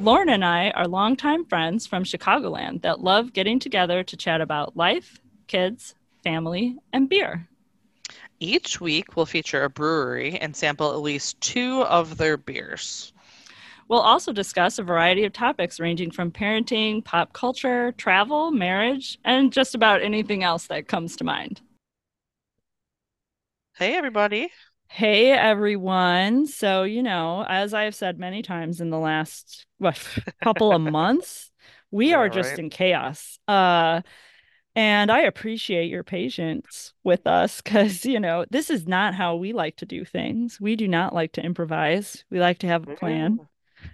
Lauren and I are longtime friends from Chicagoland that love getting together to chat about life, kids, family, and beer. Each week, we'll feature a brewery and sample at least two of their beers. We'll also discuss a variety of topics ranging from parenting, pop culture, travel, marriage, and just about anything else that comes to mind. Hey, everybody. Hey everyone. So, you know, as I have said many times in the last what couple of months, we Yeah, are just right. in chaos. Uh and I appreciate your patience with us cuz you know, this is not how we like to do things. We do not like to improvise. We like to have a plan.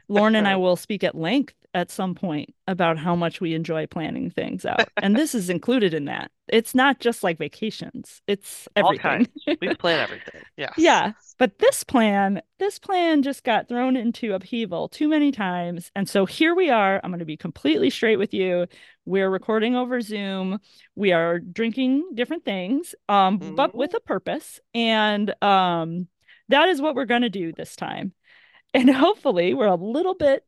Lauren and I will speak at length at some point about how much we enjoy planning things out. And this is included in that. It's not just like vacations. It's All everything. We plan everything. Yeah. Yeah, but this plan, this plan just got thrown into upheaval too many times. And so here we are. I'm going to be completely straight with you. We're recording over Zoom. We are drinking different things, um, but with a purpose. And um, that is what we're going to do this time. And hopefully we're a little bit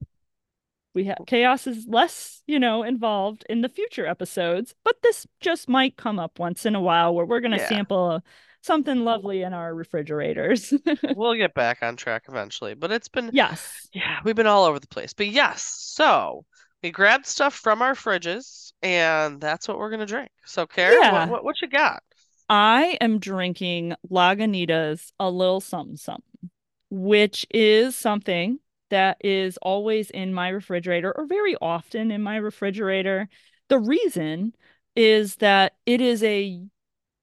we have chaos is less, you know, involved in the future episodes, but this just might come up once in a while where we're going to Yeah. sample uh, something lovely in our refrigerators. We'll get back on track eventually, but it's been, yes. yeah, we've been all over the place. But yes, so we grabbed stuff from our fridges, and that's what we're gonna drink. So, Karen, Yeah. what, what what you got? I am drinking Lagunitas a little something something, which is something that is always in my refrigerator or very often in my refrigerator. The reason is that it is a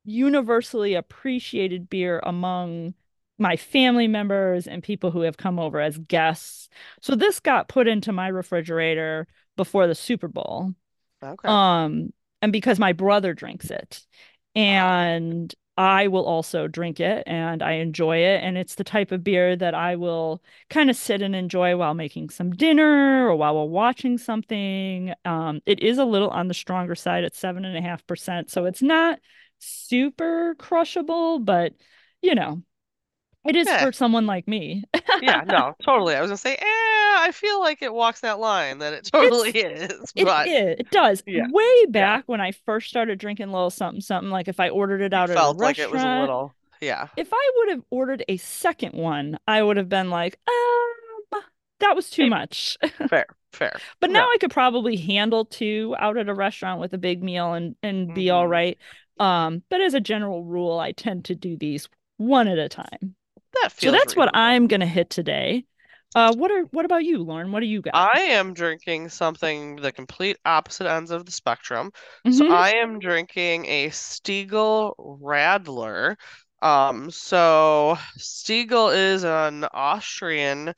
universally appreciated beer among my family members and people who have come over as guests. So this got put into my refrigerator before the Super Bowl. Okay. Um, and because my brother drinks it, and I will also drink it and I enjoy it. And it's the type of beer that I will kind of sit and enjoy while making some dinner or while we're watching something. Um, it is a little on the stronger side at seven and a half percent. So it's not super crushable, but you know, it is Yeah. for someone like me. Yeah, no, totally. I was gonna say, eh, I feel like it walks that line that it totally is, It but is. It does. Yeah. Way back when I first started drinking a little something, something, like if I ordered it out at a restaurant. felt like it was a little, yeah. if I would have ordered a second one, I would have been like, um, that was too much. Fair, fair. But now No. I could probably handle two out at a restaurant with a big meal and and be all Mhm. right. Um, but as a general rule, I tend to do these one at a time. That So feels that's what. I'm gonna hit today. Uh, what are what about you, Lauren? What do you got? I am drinking something the complete opposite ends of the spectrum. So Mhm. I am drinking a Stiegl Radler. Um, so Stiegl is an Austrian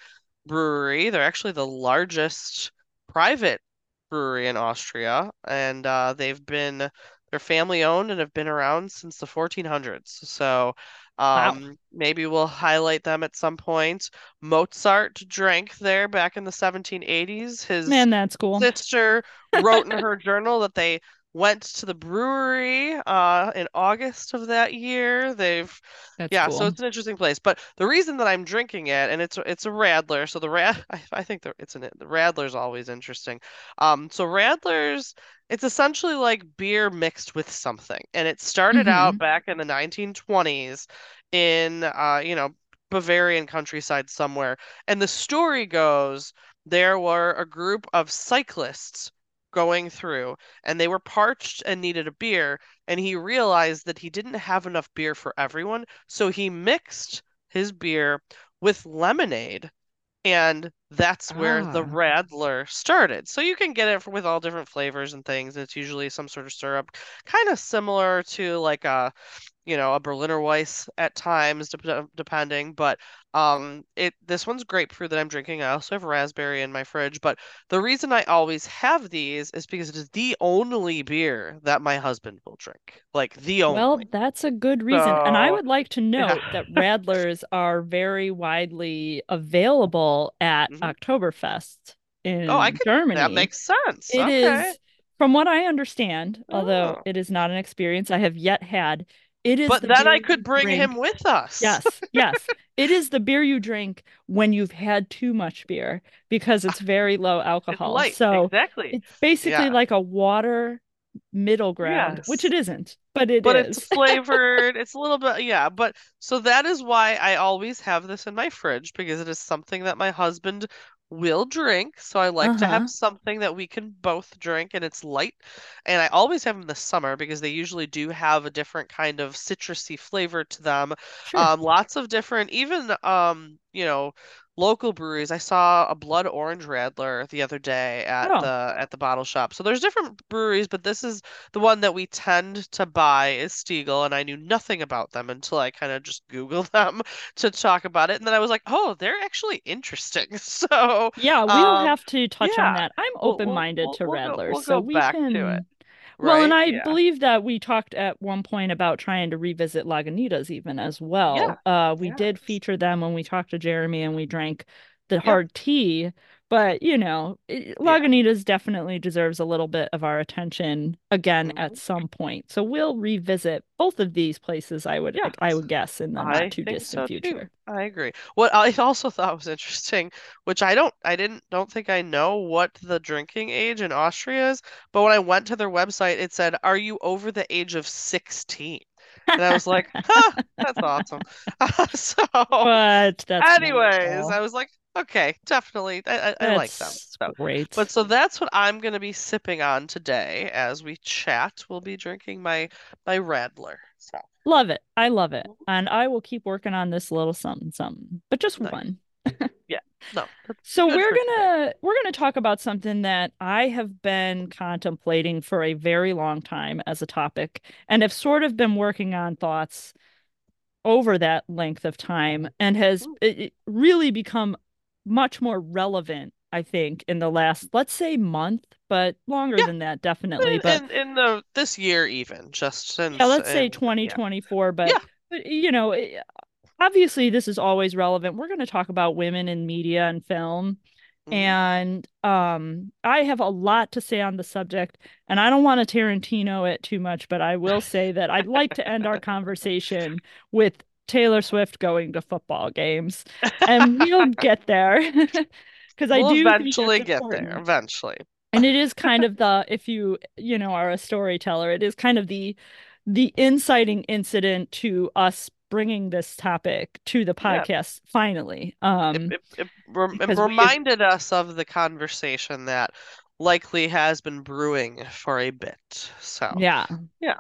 brewery. They're actually the largest private brewery in Austria, and uh, they've been they're family owned and have been around since the 1400s. So Wow. um, maybe we'll highlight them at some point. Mozart drank there back in the 1780s. His Man, that's cool. sister wrote in her journal that they went to the brewery uh, in August of that year. They've That's yeah, so it's an interesting place. But the reason that I'm drinking it, and it's it's a Radler, so the Rad I, I think that it's an the Radler's always interesting. Um, so Radler's it's essentially like beer mixed with something, and it started out Mhm. back in the 1920s in uh, you know, Bavarian countryside somewhere. And the story goes there were a group of cyclists going through, and they were parched and needed a beer, and he realized that he didn't have enough beer for everyone, so he mixed his beer with lemonade. And that's where the Ah. Radler started. So you can get it with all different flavors and things. It's usually some sort of syrup, kind of similar to like a, you know, a Berliner Weiss at times, dep- depending. But um, it this one's grapefruit that I'm drinking. I also have raspberry in my fridge. But the reason I always have these is because it is the only beer that my husband will drink. Like the only. Well, that's a good reason. And I would like to note that Radlers are very widely available at. Mm-hmm. Oktoberfest in Oh, I could, Germany. that makes sense. It Okay. is, from what I understand, although Oh. it is not an experience I have yet had, it is But then I could bring him with us. Yes, yes. It is the beer you drink when you've had too much beer because it's very low It's alcohol. light. So Exactly. it's basically Yeah. like a water middle ground, which it isn't, but it But is. it's flavored. It's a little bit, yeah. But so that is why I always have this in my fridge because it is something that my husband will drink. So I like to Uh-huh. have something that we can both drink and it's light. And I always have them in the summer because they usually do have a different kind of citrusy flavor to them. Sure. Um, lots of different, even um, you know, local breweries. I saw a blood orange radler the other day at Oh. the at the bottle shop. So there's different breweries, but this is the one that we tend to buy is Stiegl, and I knew nothing about them until I kind of just Googled them to talk about it. And then I was like, oh, they're actually interesting. So Yeah, we'll um, have to touch on that. I'm we'll open-minded we'll, to we'll go Radlers, we'll so go we back to it, can. Well, and? I Yeah. believe that we talked at one point about trying to revisit Lagunitas even as Yeah. well. Uh, we did feature them when we talked to Jeremy and we drank the hard tea. But, you know, Yeah. Lagunitas definitely deserves a little bit of our attention again Mhm. at some point. So we'll revisit both of these places, I would I would guess, in the I not too distant so too. future. I agree. What I also thought was interesting, which I don't, I didn't, don't think I know what the drinking age in Austria is, but when I went to their website, it said, "Are you over the age of 16?" And I was like, "Huh, that's awesome." So, But that's anyways. I was like, "Okay, definitely, I, I, I like them." So, great. but so that's what I'm gonna be sipping on today as we chat. We'll be drinking my my Radler. So, Love it. I love it. And I will keep working on this little something something, but just Nice. one. Yeah. No, So we're gonna we're gonna talk about something that I have been contemplating for a very long time as a topic and have sort of been working on thoughts over that length of time and has really become much more relevant, I think, in the last, let's say month, but longer Yeah. than that, definitely. In, But in in the this year even just since yeah, let's say in, yeah 2024, but, yeah but you know, eh, obviously this is always relevant. We're going to talk about women in media and film. mhm. And um, I have a lot to say on the subject, and I don't want to Tarantino it too much, but I will say that I'd like to end our conversation with Taylor Swift going to football games, and we'll get there. Because I we'll do eventually get there eventually. And it is kind of the, if you, you know, are a storyteller, it is kind of the the inciting incident to us bringing this topic to the yeah. podcast finally. it, Um, it, it, rem- it because we reminded us of the conversation that likely has been brewing for a bit so. Yeah. yeah.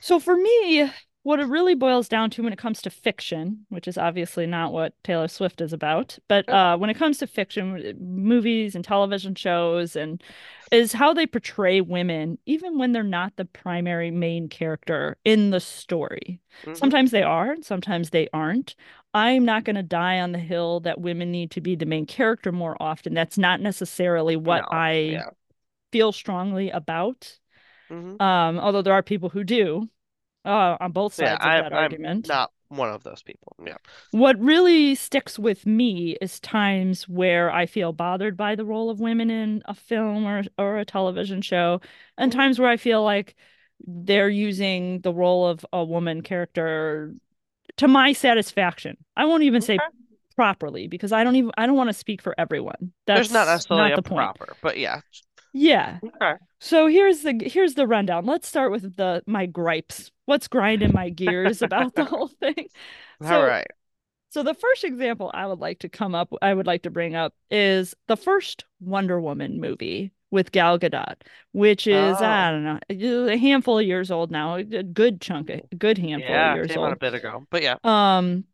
So for me, what it really boils down to when it comes to fiction, which is obviously not what Taylor Swift is about, but uh, when it comes to fiction, movies and television shows, and is how they portray women, even when they're not the primary main character in the story. hmm Sometimes they are, and sometimes they aren't. I'm not going to die on the hill that women need to be the main character more often. That's not necessarily what no I yeah feel strongly about. hmm Um, although there are people who do, uh, on both yeah sides of I, that I'm argument. not one of those people yeah What really sticks with me is times where I feel bothered by the role of women in a film or or a television show, and times where I feel like they're using the role of a woman character to my satisfaction. I won't even say properly because I don't even I don't want to speak for everyone. there's not That's necessarily not a the point. proper but yeah Yeah. okay So here's the here's the rundown. Let's start with the my gripes. What's grinding my gears about the whole thing? all So right so the first example I would like to come up I would like to bring up is the first Wonder Woman movie with Gal Gadot, which is oh I don't know, a handful of years old now, a good chunk, a good handful of yeah years came out a bit ago but yeah Um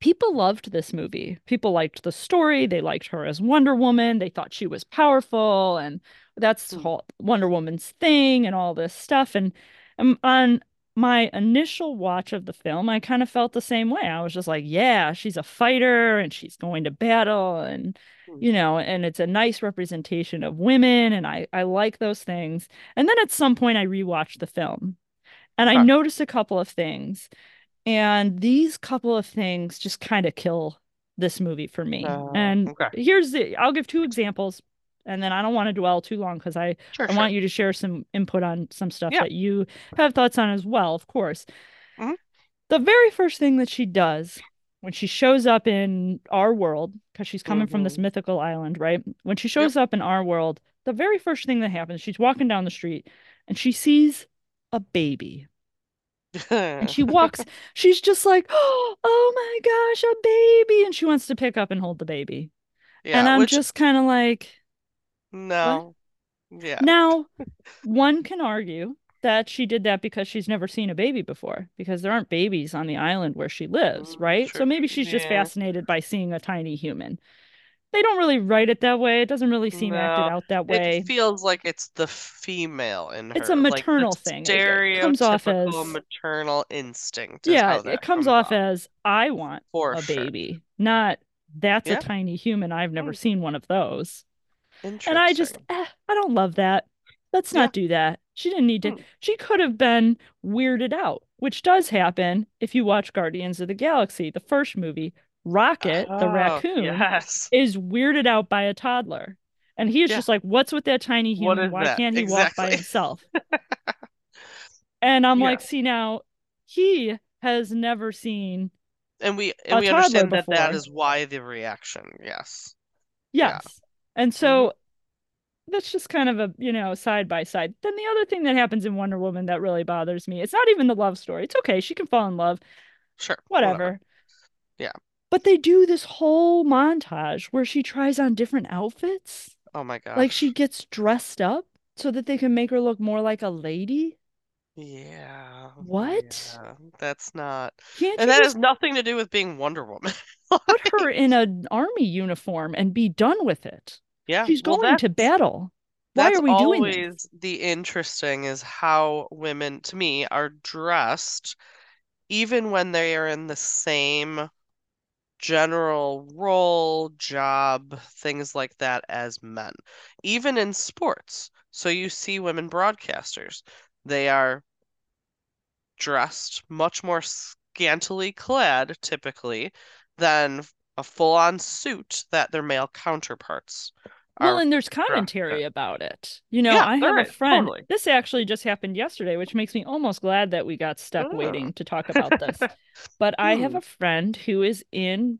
people loved this movie. People liked the story. They liked her as Wonder Woman. They thought she was powerful, and that's Hmm. whole Wonder Woman's thing and all this stuff. And um, on my initial watch of the film, I kind of felt the same way. I was just like, yeah, she's a fighter and she's going to battle and Hmm. you know, and it's a nice representation of women and I I like those things. And then at some point I rewatched the film and I Huh. noticed a couple of things. And these couple of things just kind of kill this movie for me. Uh, And okay. here's the I'll give two examples and then I don't want to dwell too long because I Sure, I sure. want you to share some input on some stuff Yeah. that you have thoughts on as well, of course. Mhm. The very first thing that she does when she shows up in our world, because she's coming from this Mhm. mythical island, right? When she shows up in our world, the very first thing that happens, she's walking down the street and she sees a baby. And she walks, she's just like, oh my gosh, a baby. And she wants to pick up and hold the baby. Yeah, and I'm which just kind of like, no. Yeah. Now, one can argue that she did that because she's never seen a baby before, because there aren't babies on the island where she lives, Mm, right? true, So maybe she's just Yeah. fascinated by seeing a tiny human. They don't really write it that way. It doesn't really seem acted No, out that way. It feels like it's the female in her. It's a like maternal thing. It- it comes off as- maternal instinct yeah, it comes comes off as I want for a sure. baby, not that's Yeah. a tiny human. I've never Hmm. seen one of those. And I just, eh, I don't love that. Let's Yeah. not do that. She didn't need to. Hmm. She could have been weirded out, which does happen if you watch Guardians of the Galaxy, the first movie. Rocket, the Oh, raccoon, yes. is weirded out by a toddler. And he's Yeah. just like, What's with that tiny human? Why that? can't he walk by himself? and I'm Yeah. like, See, now he has never seen, And we and we understand that that before. is why the reaction. Yes. Yes. And so mm-hmm. that's just kind of a, you know, side by side. Then the other thing that happens in Wonder Woman that really bothers me, it's not even the love story. It's okay. She can fall in love, Sure. whatever. Yeah. But they do this whole montage where she tries on different outfits. Oh my god. Like she gets dressed up so that they can make her look more like a lady. Yeah. What? Yeah. That's not. Can't And that just has nothing to do with being Wonder Woman. put her in an army uniform and be done with it? Yeah. She's well, going to battle. Why are we doing this? always the interesting is how women, to me, are dressed, even when they are in the same general role, job, things like that as men, even in sports. So you see women broadcasters, they are dressed much more scantily clad, typically, than a full-on suit that their male counterparts Well, and there's commentary in. about it. You know, Yeah, I have a friend. totally. This actually just happened yesterday, which makes me almost glad that we got stuck Oh. waiting to talk about this. But I have Hmm. a friend who is in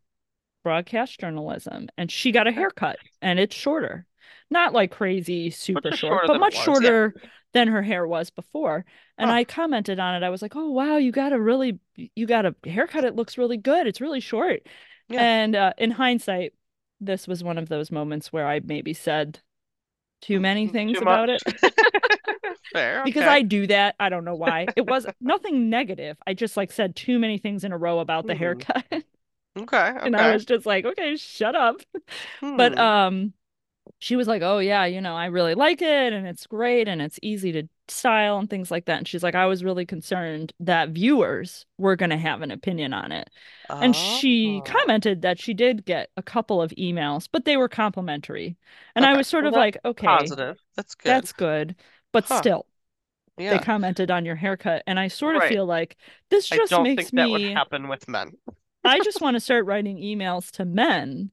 broadcast journalism and she got a haircut and it's shorter. Not like crazy super short, but much was, yeah. shorter than her hair was before. And Huh. I commented on it. I was like, "Oh, wow, you got a really you got a haircut. It looks really good. It's really short." Yeah. And uh, in hindsight, this was one of those moments where I maybe said too many things Too about it Fair, because. I do that. I don't know why. It was nothing negative. I just like said too many things in a row about the Mhm. haircut. Okay, and I was just like, okay, shut up. But Hmm. um she was like, "Oh yeah, you know, I really like it and it's great and it's easy to style and things like that." And she's like, "I was really concerned that viewers were going to have an opinion on it." And she Oh. commented that she did get a couple of emails, but they were complimentary. And I was sort well, of like, "Okay, Positive. That's good. that's good." But Huh. still, they commented on your haircut and I sort of Right. feel like this I just don't makes think that would me happen with men. I just want to start writing emails to men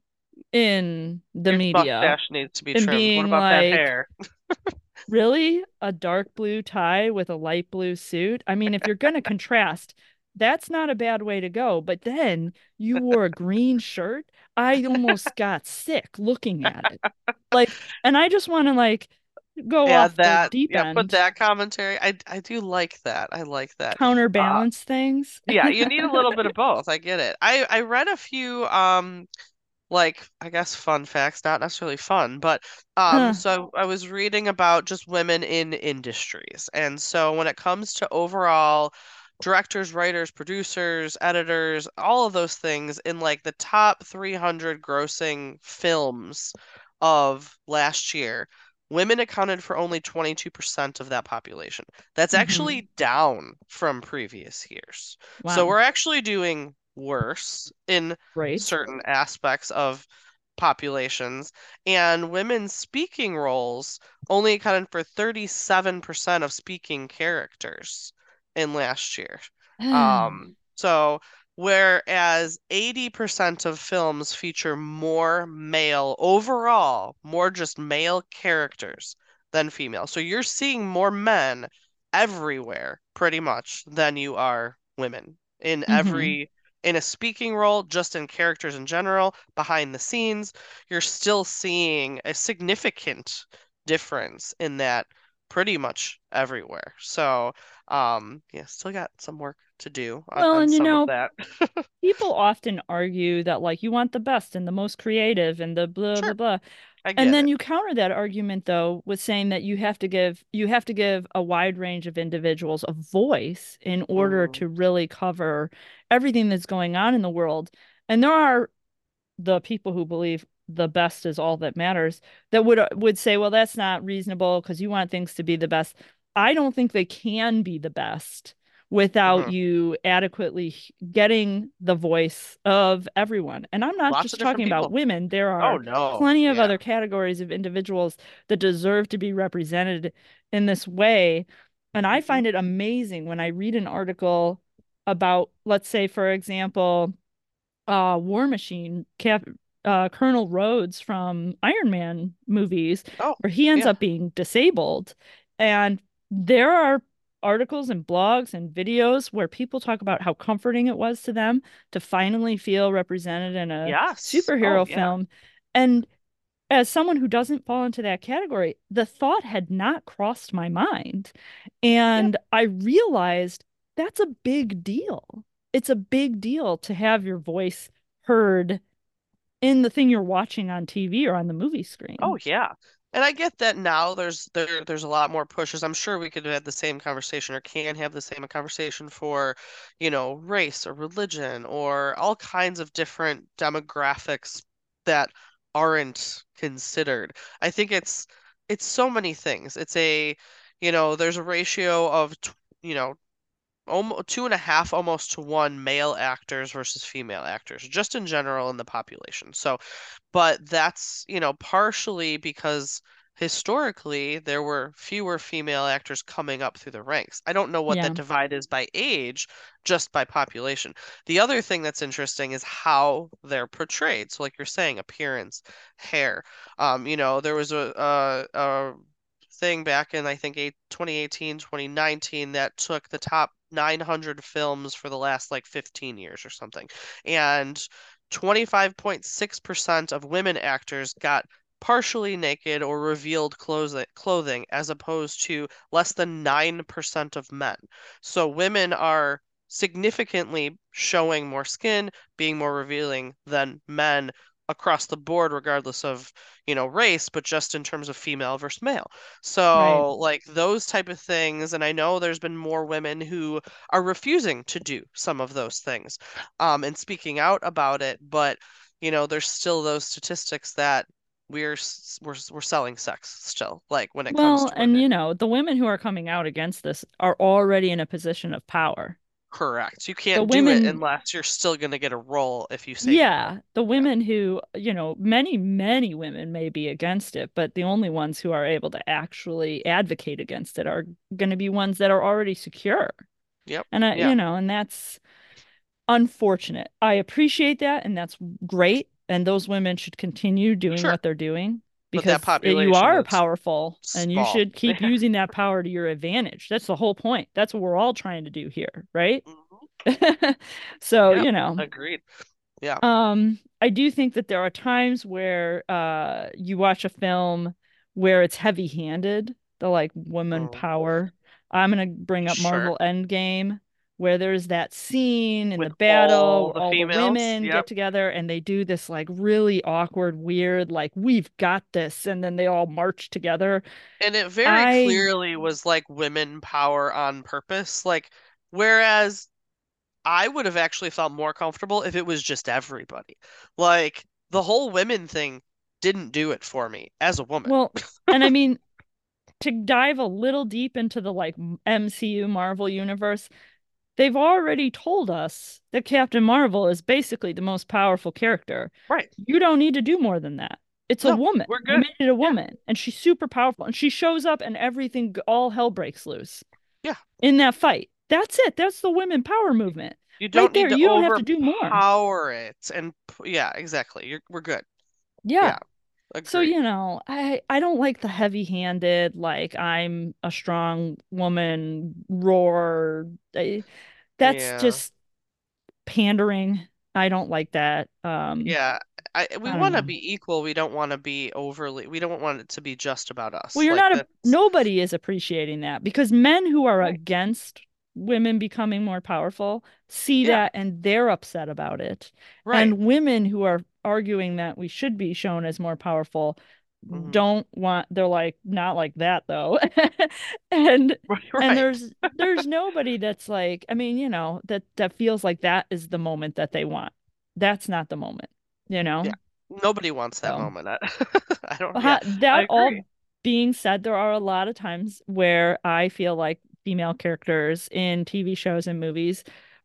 in the Your media. mustache needs to be trimmed. What about like- that hair? Really? A dark blue tie with a light blue suit? I mean, if you're going to contrast, that's not a bad way to go. But then you wore a green shirt. I almost got sick looking at it. Like, and I just want to like go Yeah, off the that. deep Yeah, end, put that commentary. I I do like that. I like that. counterbalance things. Yeah, you need a little bit of both. I get it. I I read a few um like I guess fun facts, not necessarily fun, but um Huh. so I was reading about just women in industries. And so when it comes to overall directors, writers, producers, editors, all of those things in like the top 300 grossing films of last year, women accounted for only 22% of that population. That's Mhm. actually down from previous years. Wow. So we're actually doing worse in Great. certain aspects of populations, and women's speaking roles only accounted for 37% of speaking characters in last year. Um, so whereas 80% of films feature more male overall, more just male characters than female. So you're seeing more men everywhere pretty much than you are women in Mhm. every in a speaking role, just in characters in general, behind the scenes, you're still seeing a significant difference in that pretty much everywhere. So, um, yeah, still got some work to do on, Well, on and you some know, that. people often argue that like you want the best and the most creative and the blah blah Sure, blah. I And then it. you counter that argument though with saying that you have to give you have to give a wide range of individuals a voice in order Mm, to really cover everything that's going on in the world. And there are the people who believe the best is all that matters that would would say, well, that's not reasonable because you want things to be the best. I don't think they can be the best without mhm. you adequately getting the voice of everyone. And I'm not Lots just talking about women. There Oh are no, plenty of yeah. other categories of individuals that deserve to be represented in this way. And I Mhm. find it amazing when I read an article about, let's say, for example, uh War Machine, Cap uh Colonel Rhodes from Iron Man movies, Oh, where he ends yeah. up being disabled. And there are articles and blogs and videos where people talk about how comforting it was to them to finally feel represented in a Yes. superhero Oh, yeah. film. And as someone who doesn't fall into that category, the thought had not crossed my mind. And I realized that's a big deal. It's a big deal to have your voice heard in the thing you're watching on TV or on the movie oh, screen. Oh yeah. And I get that now there's there there's a lot more pushes. I'm sure we could have had the same conversation or can have the same conversation for, you know, race or religion or all kinds of different demographics that aren't considered. I think it's it's so many things. It's a, you know, there's a ratio of, you know, almost two and a half almost to one male actors versus female actors, just in general in the population. So but that's, you know, partially because historically there were fewer female actors coming up through the ranks. I don't know what Yeah. that divide is by age, just by population. The other thing that's interesting is how they're portrayed. So, like you're saying, appearance, hair. Um, you know, there was a a, a thing back in I think 2018, 2019 that took the top 900 films for the last like 15 years or something. And 25.6% of women actors got partially naked or revealed clothing, clothing as opposed to less than 9% of men. So women are significantly showing more skin, being more revealing than men across the board, regardless of, you know, race, but just in terms of female versus male. So, Right. like those type of things, and I know there's been more women who are refusing to do some of those things, um, and speaking out about it, but you know, there's still those statistics that we're we're we're selling sex still, like when it comes Well, to and women. you know, the women who are coming out against this are already in a position of power. Correct. You can't do it unless you're still going to get a role if you say yeah, the women who, you know, many, many women may be against it, but the only ones who are able to actually advocate against it are going to be ones that are already secure. Yep. And I, Yeah. you know, and that's unfortunate. I appreciate that, and that's great. And those women should continue doing Sure. what they're doing because you are powerful and you should keep using that power to your advantage. That's the whole point. That's what we're all trying to do here, right? Mhm. So, Yep. you know, Agreed. Yeah. um, I do think that there are times where uh you watch a film where it's heavy-handed, the like woman Mm. power. I'm gonna bring up Sure. Marvel Endgame, where there's that scene in With the battle all the all the women Yep. get together and they do this like really awkward, weird, like we've got this, and then they all march together. And it very I clearly was like women power on purpose. Like Whereas I would have actually felt more comfortable if it was just everybody. Like the whole women thing didn't do it for me as a woman. Well, and I mean, to dive a little deep into the like MCU Marvel universe, they've already told us that Captain Marvel is basically the most powerful character. Right. You don't need to do more than that. It's No, a woman. we're You good. made it a woman, and she's super powerful, and she shows up, and everything, all hell breaks loose. Yeah. In that fight, that's it. That's the women power movement. You don't there, need to you don't have to do more. Power it. And yeah, exactly. You're we're good. Yeah. Yeah. So, you know, I I don't like the heavy-handed, like I'm a strong woman roar. I, that's Yeah. just pandering. I don't like that. Um, Yeah. I we want to be equal. We don't want to be overly. We don't want it to be just about us. Well, you're Like not a, nobody is appreciating that because men who are Right. against women becoming more powerful see Yeah. that and they're upset about it. right. And women who are arguing that we should be shown as more powerful Mhm. don't want they're like not like that though. And Right. and there's there's nobody that's like I mean, you know, that that feels like that is the moment that they want. That's not the moment, you know? Yeah. Nobody wants that So- moment. I, I don't. Ha- Yeah. that all being said, there are a lot of times where I feel like female characters in TV shows and movies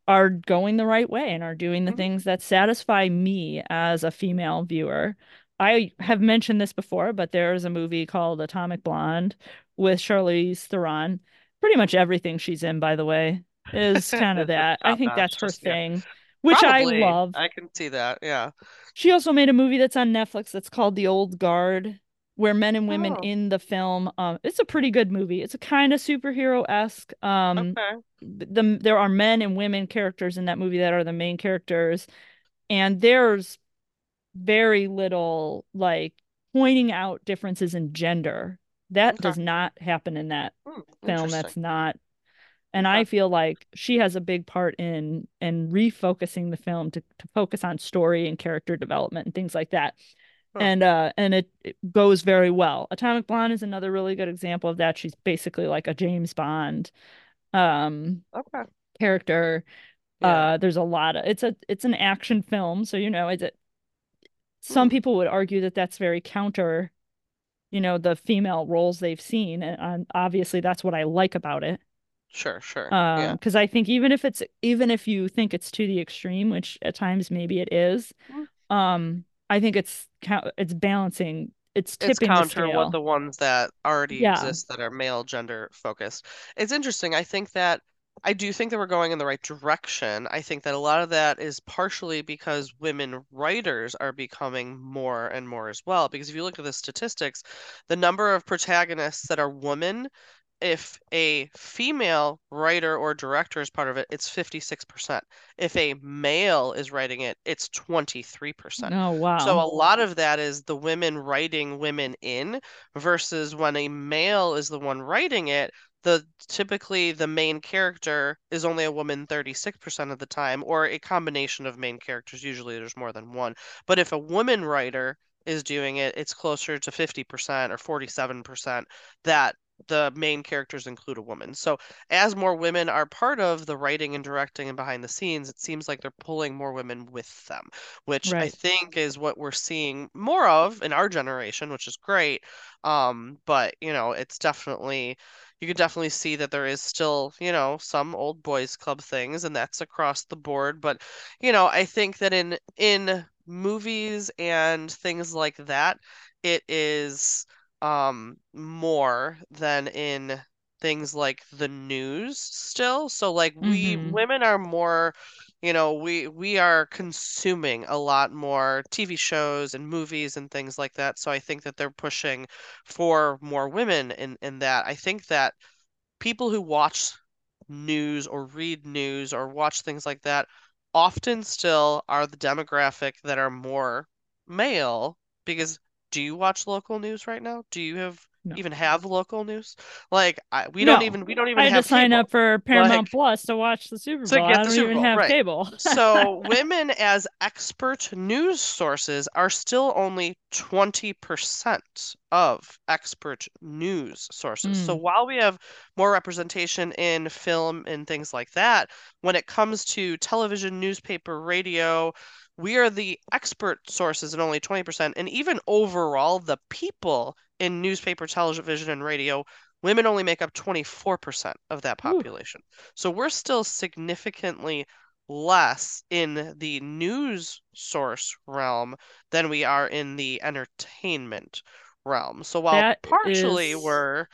are going the right way and are doing the Mhm. things that satisfy me as a female viewer. I have mentioned this before, but there is a movie called Atomic Blonde with Charlize Theron. Pretty much everything she's in, by the way, is kind of that. I think that's her just- yeah. thing, which Probably. I love. I can see that. Yeah. She also made a movie that's on Netflix that's called The Old Guard, where men and women Oh. in the film. Um, it's a pretty good movie. It's a kind of superhero-esque. Um, Okay. the there are men and women characters in that movie that are the main characters, and there's very little like pointing out differences in gender. That Okay. does not happen in that Hmm, film. That's not. And. I feel like she has a big part in in refocusing the film to, to focus on story and character development and things like that. Huh. And uh and it, it goes very well. Atomic Blonde is another really good example of that. She's basically like a James Bond um Okay. character. Yeah. Uh there's a lot of it's a it's an action film, so you know, it's a, some Hmm. people would argue that that's very counter you know the female roles they've seen and, obviously that's what I like about it. Sure. Sure. Um, Yeah. because I think even if it's even if you think it's to the extreme, which at times maybe it is, Mm. um, I think it's it's balancing, it's It's tipping the counter what the ones that already Yeah. exist that are male gender focused. It's interesting. I think that I do think that we're going in the right direction. I think that a lot of that is partially because women writers are becoming more and more as well. Because if you look at the statistics, the number of protagonists that are women, if a female writer or director is part of it, it's 56%. If a male is writing it, it's 23%. Oh wow. So a lot of that is the women writing women in versus when a male is the one writing it, the typically the main character is only a woman 36% of the time, or a combination of main characters. Usually there's more than one. But if a woman writer is doing it, it's closer to 50% or 47% that the main characters include a woman. So as more women are part of the writing and directing and behind the scenes, it seems like they're pulling more women with them, which I think is what we're seeing more of in our generation, which is great. Um, but you know, it's definitely you can definitely see that there is still, you know, some old boys club things, and that's across the board. But you know, I think that in in movies and things like that, it is um more than in things like the news still. So like we Mhm. women are more, you know, we we are consuming a lot more TV shows and movies and things like that. So I think that they're pushing for more women in in that. I think that people who watch news or read news or watch things like that often still are the demographic that are more male because do you watch local news right now? Do you have No. even have local news? Like I, we don't even we don't I even had have to sign cable. up for Paramount Like, Plus to watch the Super Bowl. get I don't Super even Bowl, have right. cable. So women as expert news sources are still only 20% of expert news sources. So Mm. while we have more representation in film and things like that, when it comes to television, newspaper, radio, we are the expert sources in only 20%. And even overall, the people in newspaper, television, and radio, women only make up 24% of that Ooh. population. So we're still significantly less in the news source realm than we are in the entertainment realm. So while That partially we're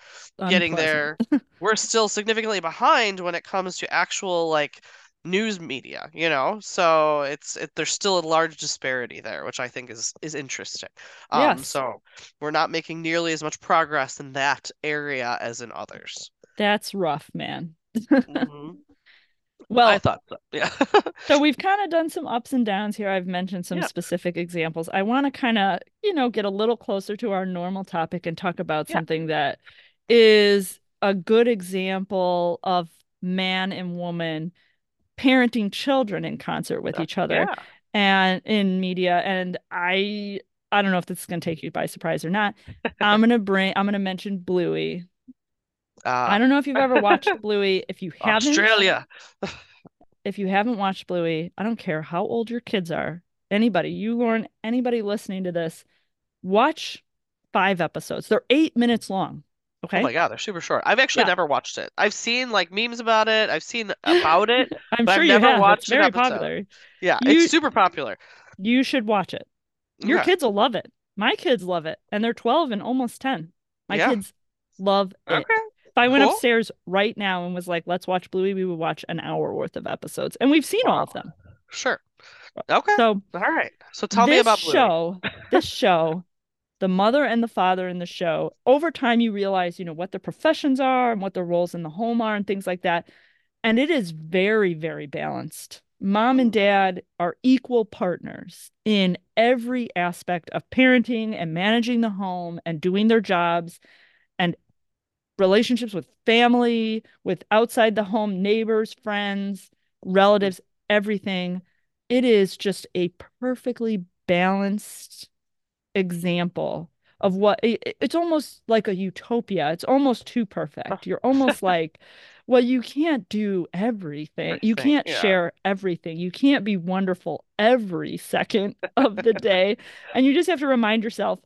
getting there, we're still significantly behind when it comes to actual like news media, you know? So it's it, there's still a large disparity there, which I think is is interesting. Um, Yes. so we're not making nearly as much progress in that area as in others. That's rough, man. Mhm. I thought so. Yeah. so we've kind of done some ups and downs here. I've mentioned some Yeah. specific examples. I want to kind of, you know, get a little closer to our normal topic and talk about Yeah. something that is a good example of man and woman parenting children in concert with each other Yeah. and in media. And I I don't know if this is going to take you by surprise or not. I'm going to bring I'm going to mention Bluey. I Uh, don't know if you've ever watched Bluey. If you haven't, Australia. if you haven't watched Bluey, I don't care how old your kids are. Anybody, you Lauren, anybody listening to this, watch five episodes. They're eight minutes long. Oh Okay. my God, they're super short. I've actually Yeah. never watched it. I've seen like memes about it. I've seen about it, I'm but sure I've you never have. Watched an very popular. Yeah, You- it's super popular. You should watch it. Your Yeah. kids will love it. My kids love it, and they're 12 and almost 10. My Yeah. kids love it. Okay. If I went Cool. upstairs right now and was like, let's watch Bluey, we would watch an hour worth of episodes. And we've seen all of them. Sure. Okay. So All right. So tell me about Bluey. show, this show, the mother and the father in the show, over time you realize, you know, what their professions are and what their roles in the home are and things like that. And it is very, very balanced. Mom and dad are equal partners in every aspect of parenting and managing the home and doing their jobs and relationships with family, with outside the home neighbors, friends, relatives, everything. It is just a perfectly balanced example of what it, it's almost like a utopia. It's almost too perfect. You're almost like, well, you can't do everything. You can't yeah. share everything. You can't be wonderful every second of the day. And you just have to remind yourself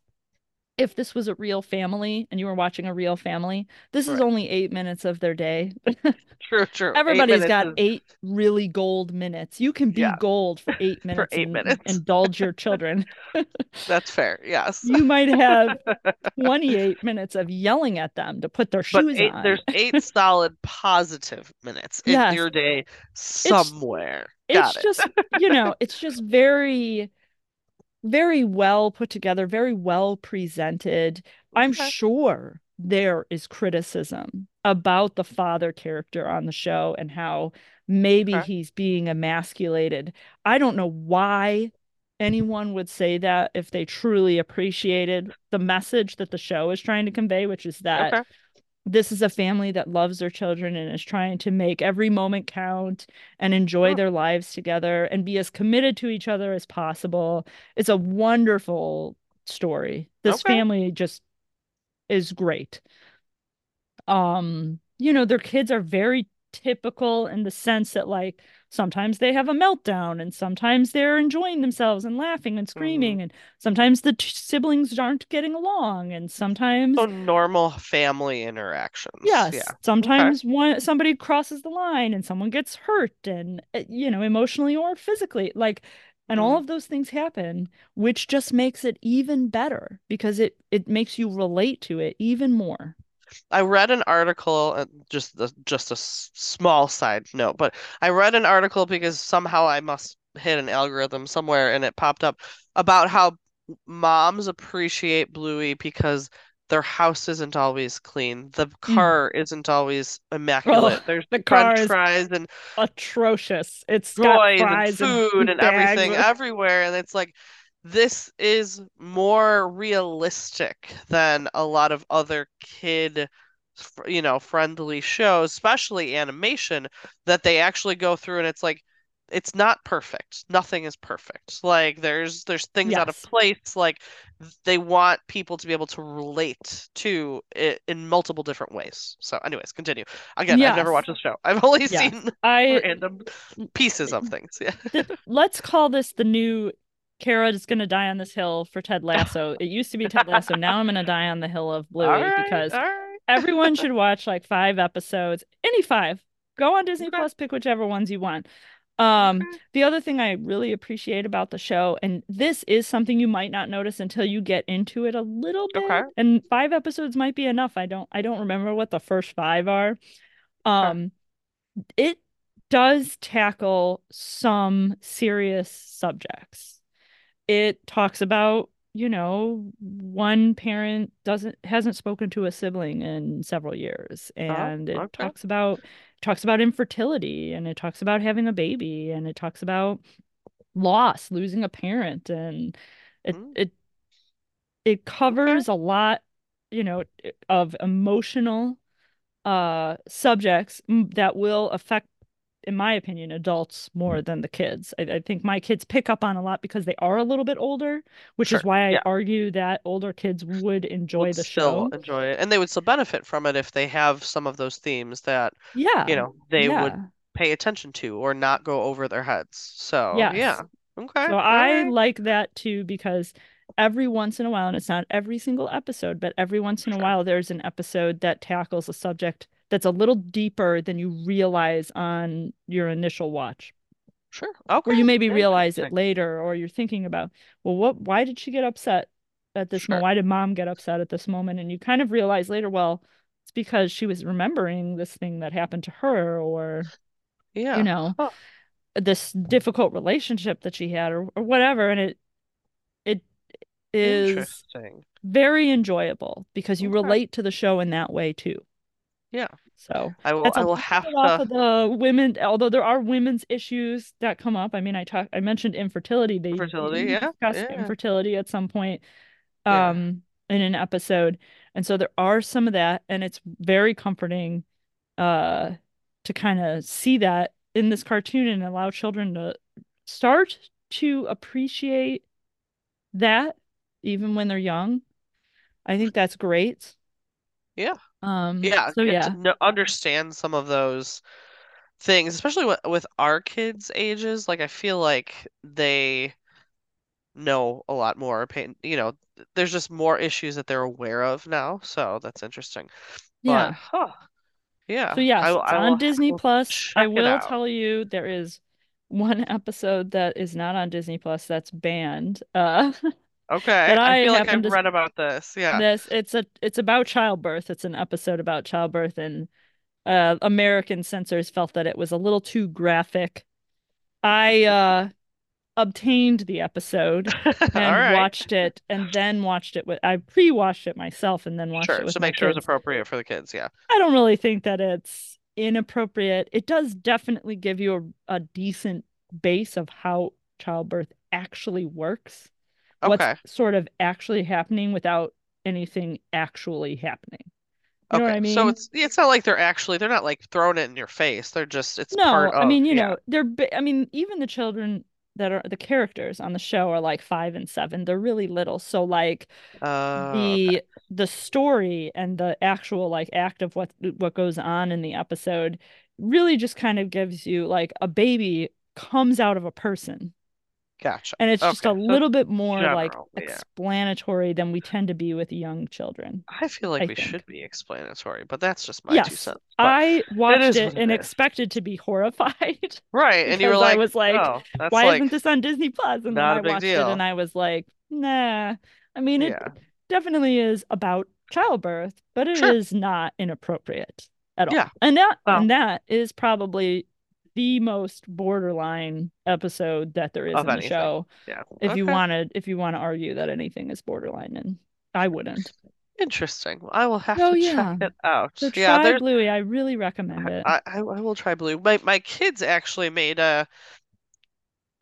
if this was a real family and you were watching a real family, this is only eight minutes of their day. True, true. Eight Everybody's minutes got is- eight really gold minutes. You can be Yeah. gold for eight minutes for eight and minutes. indulge your children. That's fair. Yes. You might have 28 minutes of yelling at them to put their shoes eight, on. there's eight solid positive minutes in Yes. your day somewhere. it's Got it. just, you know, it's just very, very well put together, very well presented. I'm Okay. sure there is criticism about the father character on the show and how maybe Okay. he's being emasculated. I don't know why anyone would say that if they truly appreciated the message that the show is trying to convey, which is that Okay. This is a family that loves their children and is trying to make every moment count and enjoy their lives together and be as committed to each other as possible. It's a wonderful story. This Okay. family just is great. Um, you know, their kids are very typical in the sense that like sometimes they have a meltdown and sometimes they're enjoying themselves and laughing and screaming and sometimes the t- siblings aren't getting along and sometimes So normal family interactions. Yes, Yeah. sometimes one somebody crosses the line and someone gets hurt and uh, you know emotionally or physically like and all Mhm. of those things happen which just makes it even better because it it makes you relate to it even more. I read an article, uh, just the, just a small side note, but I read an article because somehow I must hit an algorithm somewhere and it popped up about how moms appreciate Bluey because their house isn't always clean. The car isn't always immaculate. There's Mm. the car fries and Atrocious. It's got toys and food and bags everything everywhere, and it's like this is more realistic than a lot of other kid, you know, friendly shows, especially animation, that they actually go through and it's like it's not perfect. Nothing is perfect. Like there's there's things out of place. Like they want people to be able to relate to it in multiple different ways. So, anyways, continue. Again, I've never watched the show. I've only Yes. seen I random pieces of things. Yeah. let's call this the new Kara is going to die on this hill for Ted Lasso. It used to be Ted Lasso. Now I'm going to die on the hill of Bluey right. because right. everyone should watch like five episodes, any five. Go on Disney Okay. Plus, pick whichever ones you want. Um, Okay. the other thing I really appreciate about the show, and this is something you might not notice until you get into it a little bit, Okay. and five episodes might be enough. I don't I don't remember what the first five are. Um, it does tackle some serious subjects. It talks about, you know, one parent doesn't hasn't spoken to a sibling in several years, and it Oh, okay. talks about talks about infertility, and it talks about having a baby, and it talks about loss, losing a parent, and it Mm. it it covers a lot, you know, of emotional uh subjects that will affect in my opinion adults more mm. than the kids I, I think my kids pick up on a lot because they are a little bit older which Sure. is why i Yeah. argue that older kids would enjoy Would the still show enjoy it, and they would still benefit from it if they have some of those themes that, yeah you know, they would pay attention to or not go over their heads. So, yes yeah. Okay. so All i right. like that too because every once in a while and it's not every single episode but every once in a while there's an episode that tackles a subject that's a little deeper than you realize on your initial watch Sure. Okay. Or you maybe realize it later or you're thinking about well what why did she get upset at this moment why did mom get upset at this moment and you kind of realize later well it's because she was remembering this thing that happened to her or Yeah. you know Huh. this difficult relationship that she had or, or whatever and it it is very enjoyable because you Okay. relate to the show in that way too Yeah. so I will I will have bit off to of the women, although there are women's issues that come up. I mean, I talked. I mentioned infertility. They fertility. do Yeah. discuss Yeah. infertility at some point, Yeah. um, in an episode, and so there are some of that, and it's very comforting, uh, to kind of see that in this cartoon and allow children to start to appreciate that even when they're young. I think that's great. Yeah. Um, Yeah. so yeah, understand some of those things, especially with, with our kids' ages, like I feel like they know a lot more. Pain, you know, there's just more issues that they're aware of now. So that's interesting. But yeah. huh, yeah, So yes, I will it's I on will Disney will Plus. I will tell you there is one episode that is not on Disney Plus that's banned. Uh Okay. that I I feel like I've to read about this. Yeah. this it's a it's about childbirth. It's an episode about childbirth and uh American censors felt that it was a little too graphic. I uh obtained the episode and right. watched it and then watched it with I pre-watched it myself and then watched Sure. it with So make sure it's appropriate for the kids. Yeah. I don't really think that it's inappropriate. It does definitely give you a, a decent base of how childbirth actually works, what's sort of actually happening without anything actually happening. You Okay. I So it's it's not like they're actually they're not like throwing it in your face. They're just it's No, part I mean, you yeah. know, they're I mean, even the children that are the characters on the show are like five and seven. They're really little. So like Uh, okay. the the story and the actual like act of what what goes on in the episode really just kind of gives you like a baby comes out of a person Gotcha. and it's just a Okay. So little bit more like general, yeah. explanatory than we tend to be with young children I feel like I we should be explanatory, but that's just my two yes cents. But I watched it and is. expected to be horrified Right. And you were because I like, was like oh, why like isn't this on Disney Plus? And then I I a big watched it and. I was like nah I mean it Yeah. definitely is about childbirth, but it Sure. is not inappropriate at all. Yeah. And that Well, and that is probably the most borderline episode that there is of in the show. Yeah. If you Okay. wanted if you want to argue that anything is borderline, and I wouldn't. Interesting. Well, I will have Oh to yeah. check it out. So Yeah, try there's Bluey. I really recommend it. I, I I will try Blue. My my kids actually made a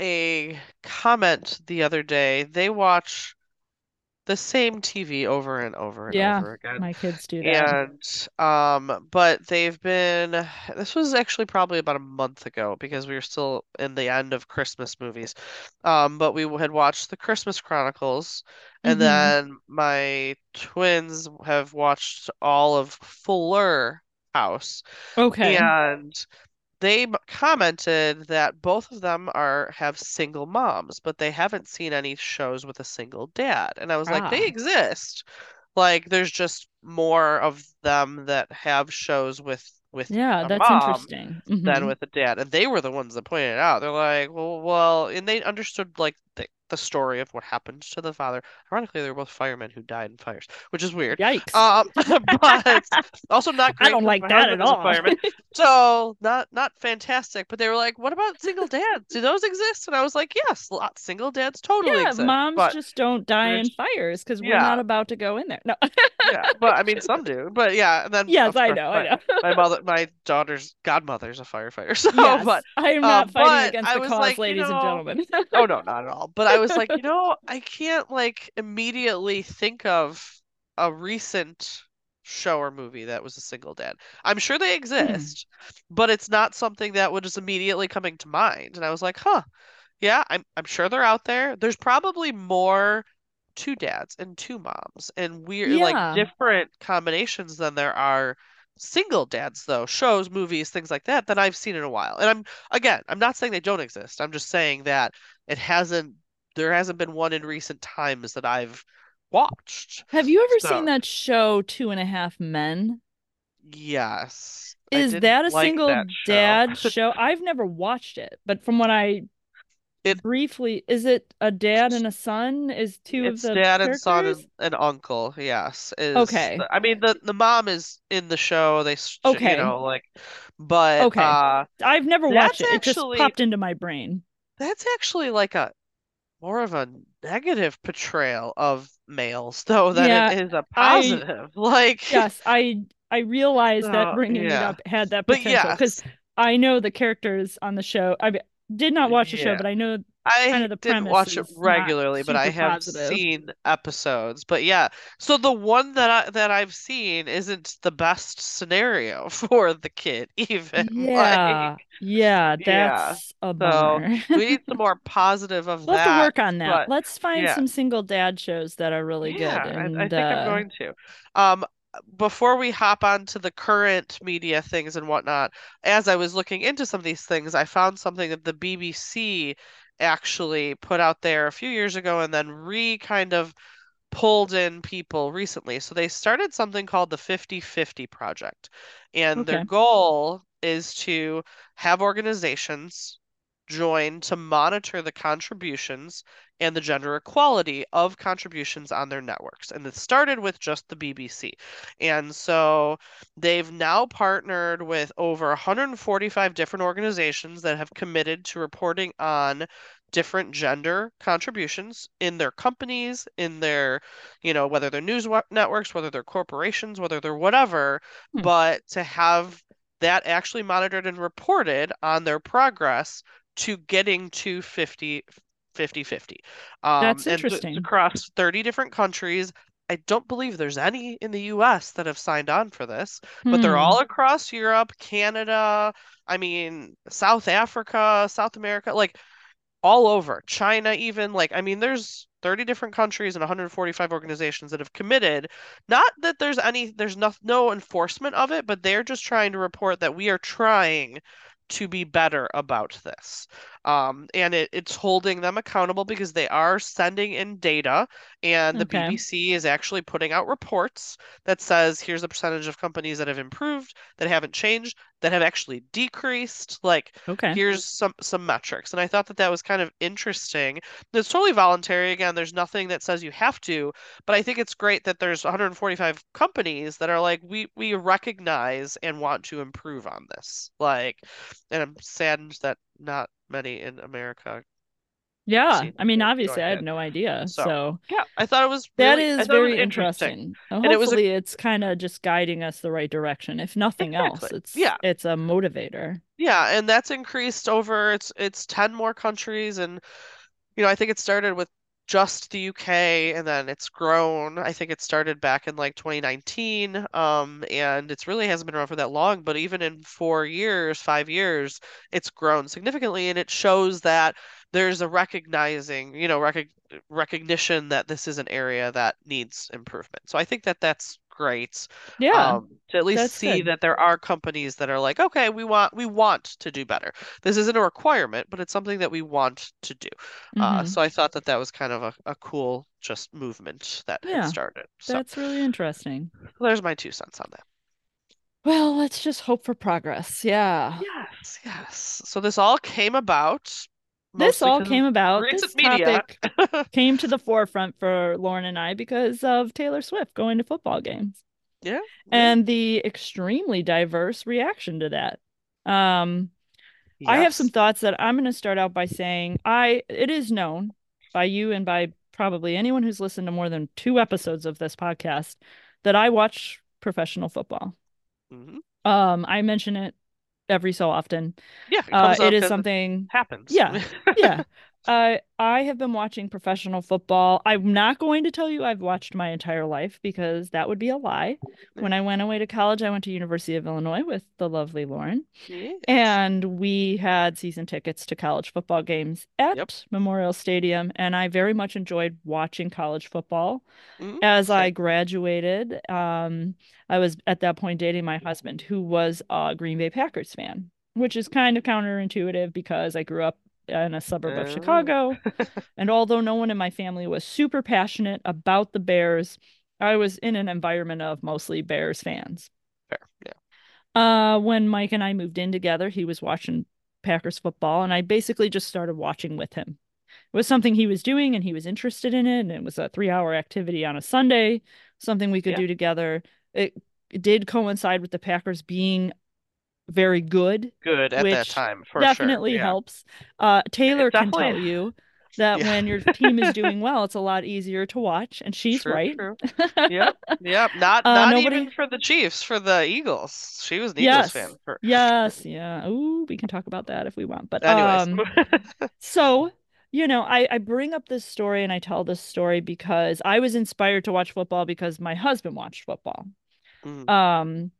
a comment the other day. They watch the same TV over and over and Yeah, over again. my kids do that. And um, but they've been this was actually probably about a month ago because we were still in the end of Christmas movies. Um, but we had watched the Christmas Chronicles, and Mhm. then my twins have watched all of Fuller House. Okay. And they commented that both of them are have single moms, but they haven't seen any shows with a single dad. And I was like, they Ah. exist. Like there's just more of them that have shows with with Yeah, that's mom interesting. than Mhm. with a dad. And they were the ones that pointed it out. They're like, well, well, and they understood like the, the story of what happened to the father. Ironically, they were both firemen who died in fires, which is weird. Yikes. Um, but also not great. I don't like that at all. fireman. So not not fantastic. But they were like, what about single dads? Do those exist? And I was like, yes, lot single dads totally Yeah, exist. moms just don't die in fires because we're yeah. not about to go in there. No. yeah, but I mean some do. But yeah, and then Yes, I know, my, I know. my mother, my daughter's godmother's a firefighter. So, Yes, but I am uh, not fighting against the cause, like, you ladies and gentlemen. oh no, not at all. But I was like, you know, I can't like immediately think of a recent show or movie that was a single dad. I'm sure they hmm. exist, but it's not something that would just immediately coming to mind. And I was like, huh, yeah, I'm I'm sure they're out there. There's probably more two dads and two moms and weird Yeah. like different combinations than there are single dads though shows movies things like that that I've seen in a while and I'm again I'm not saying they don't exist I'm just saying that it hasn't there hasn't been one in recent times that I've watched Have you ever So- seen that show Two and a Half Men? yes Is that a like single that show. dad show? I've never watched it, but from what I It- briefly, is it a dad and a son? Is two of the dad and son characters? and, uncle, yes. Is Okay. I mean the the mom is in the show. They s- you Okay. know like but Okay. uh I've never watched it. It just actually- popped into my brain. That's actually like a more of a negative portrayal of males though than Yeah, it is a positive. Like Yes, I I realized that So, bringing it up had that potential because I know the characters on the show. I did not watch the show, but I know I kind of the didn't watch it premise is not regularly, but I have positive. seen episodes. But yeah, so the one that I that I've seen isn't the best scenario for the kid even. Yeah, Like yeah, Yeah, that's a bummer. we need some more positive of to that. work on that. but- Let's find yeah. some single dad shows that are really Yeah, good. I, I think uh, I'm going to. Um, before we hop on to the current media things and whatnot, as I was looking into some of these things, I found something that the BBC actually put out there a few years ago and then re kind of pulled in people recently. So they started something called the 50-50 Project. And their goal is to have organizations join to monitor the contributions and the gender equality of contributions on their networks. And it started with just the BBC. And so they've now partnered with over 145 different organizations that have committed to reporting on different gender contributions in their companies, in their, you know, whether they're news networks, whether they're corporations, whether they're whatever, Hmm. but to have that actually monitored and reported on their progress to getting to 50 50 50 um That's th- interesting. across 30 different countries I don't believe there's any in the US that have signed on for this but they're Hmm. all across Europe Canada I mean South Africa South America like all over China even like I mean there's 30 different countries and 145 organizations that have committed not that there's any there's no, no enforcement of it but they're just trying to report that we are trying to be better about this um, and it, it's holding them accountable because they are sending in data and the Okay. BBC is actually putting out reports that says here's the percentage of companies that have improved that haven't changed that have actually decreased like Okay. here's some some metrics. And i thought that that was kind of interesting. It's totally voluntary. Again there's nothing that says you have to but i think it's great that there's 145 companies that are like we we recognize and want to improve on this. Like and i'm saddened that not many in america Yeah, I mean, obviously, I had no idea. So, So Yeah, I thought it was that really, I is very interesting. interesting. And it was a- hopefully, it's kind of just guiding us the right direction. If nothing else, Exactly. it's Yeah. it's a motivator. Yeah, and that's increased over it's it's 10 more countries and you know, I think it started with just the UK and then it's grown. I think it started back in like 2019 um and it's really hasn't been around for that long, but even in 4 years, 5 years, it's grown significantly and it shows that there's a recognizing, you know, rec recognition that this is an area that needs improvement. So I think that that's great Yeah, um, to at least see good. that there are companies that are like, okay, we want we want to do better. This isn't a requirement, but it's something that we want to do. Uh, Mhm. so I thought that that was kind of a, a cool just movement that Yeah, had started. So That's really interesting. there's my two cents on that. Well, let's just hope for progress. Yeah. Yes, yes. So this all came about This all came about, this topic came to the forefront for Lauren and I because of Taylor Swift going to football games Yeah, and the extremely diverse reaction to that. Um, I have some thoughts that I'm going to start out by saying I it is known by you and by probably anyone who's listened to more than two episodes of this podcast that I watch professional football. Mhm. Um, I mention it every so often. Yeah, it Uh, it is something happens. yeah, yeah. Uh, I have been watching professional football. I'm not going to tell you I've watched my entire life because that would be a lie. When I went away to college, I went to University of Illinois with the lovely Lauren, Yes. and we had season tickets to college football games at Yep. Memorial Stadium, and I very much enjoyed watching college football. Mhm, As I graduated, um, I was at that point dating my husband, who was a Green Bay Packers fan, which is kind of counterintuitive because I grew up in a suburb of Oh. Chicago. And although no one in my family was super passionate about the Bears, I was in an environment of mostly Bears fans. Fair. Yeah. Uh, when Mike and I moved in together, he was watching Packers football, and I basically just started watching with him. It was something he was doing, and he was interested in it, and it was a three-hour activity on a Sunday, something we could Yeah. do together. It, it did coincide with the Packers being very good, Good at that time, for definitely sure. Yeah. helps. Uh, Taylor can tell you that Yeah. when your team is doing well, it's a lot easier to watch, and she's True, right. true. Yep, yep. Not Uh, not nobody- even for the Chiefs, for the Eagles. She was an Eagles Yes. fan. For... Yes, yeah. Ooh, we can talk about that if we want. But Anyways. um so, you know, I I bring up this story and I tell this story because I was inspired to watch football because my husband watched football. Mm, Um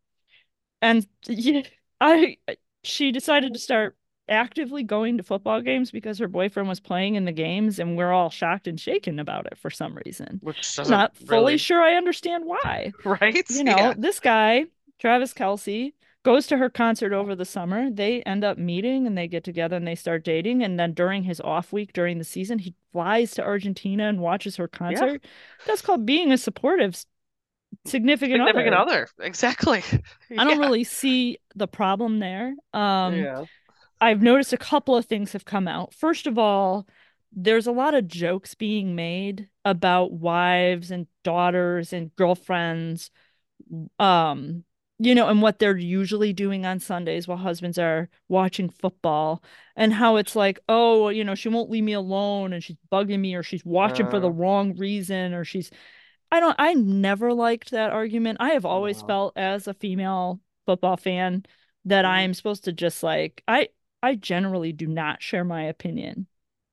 and yeah, I she decided to start actively going to football games because her boyfriend was playing in the games and we're all shocked and shaken about it for some reason. which not fully really, sure I understand why. right? You know, Yeah. this guy, Travis Kelce, goes to her concert over the summer. They end up meeting and they get together and they start dating. And then during his off week during the season, he flies to Argentina and watches her concert. That's called being a supportive significant, Significant other. other. Exactly. I don't Yeah. really see the problem there. Um, Yeah. I've noticed a couple of things have come out. First of all, there's a lot of jokes being made about wives and daughters and girlfriends, um, you know, and what they're usually doing on Sundays while husbands are watching football, and how it's like, oh, you know, she won't leave me alone and she's bugging me or she's watching for the Uh. wrong reason or she's I don't I never liked that argument. I have always No. felt as a female football fan that Mhm. I'm supposed to just like I I generally do not share my opinion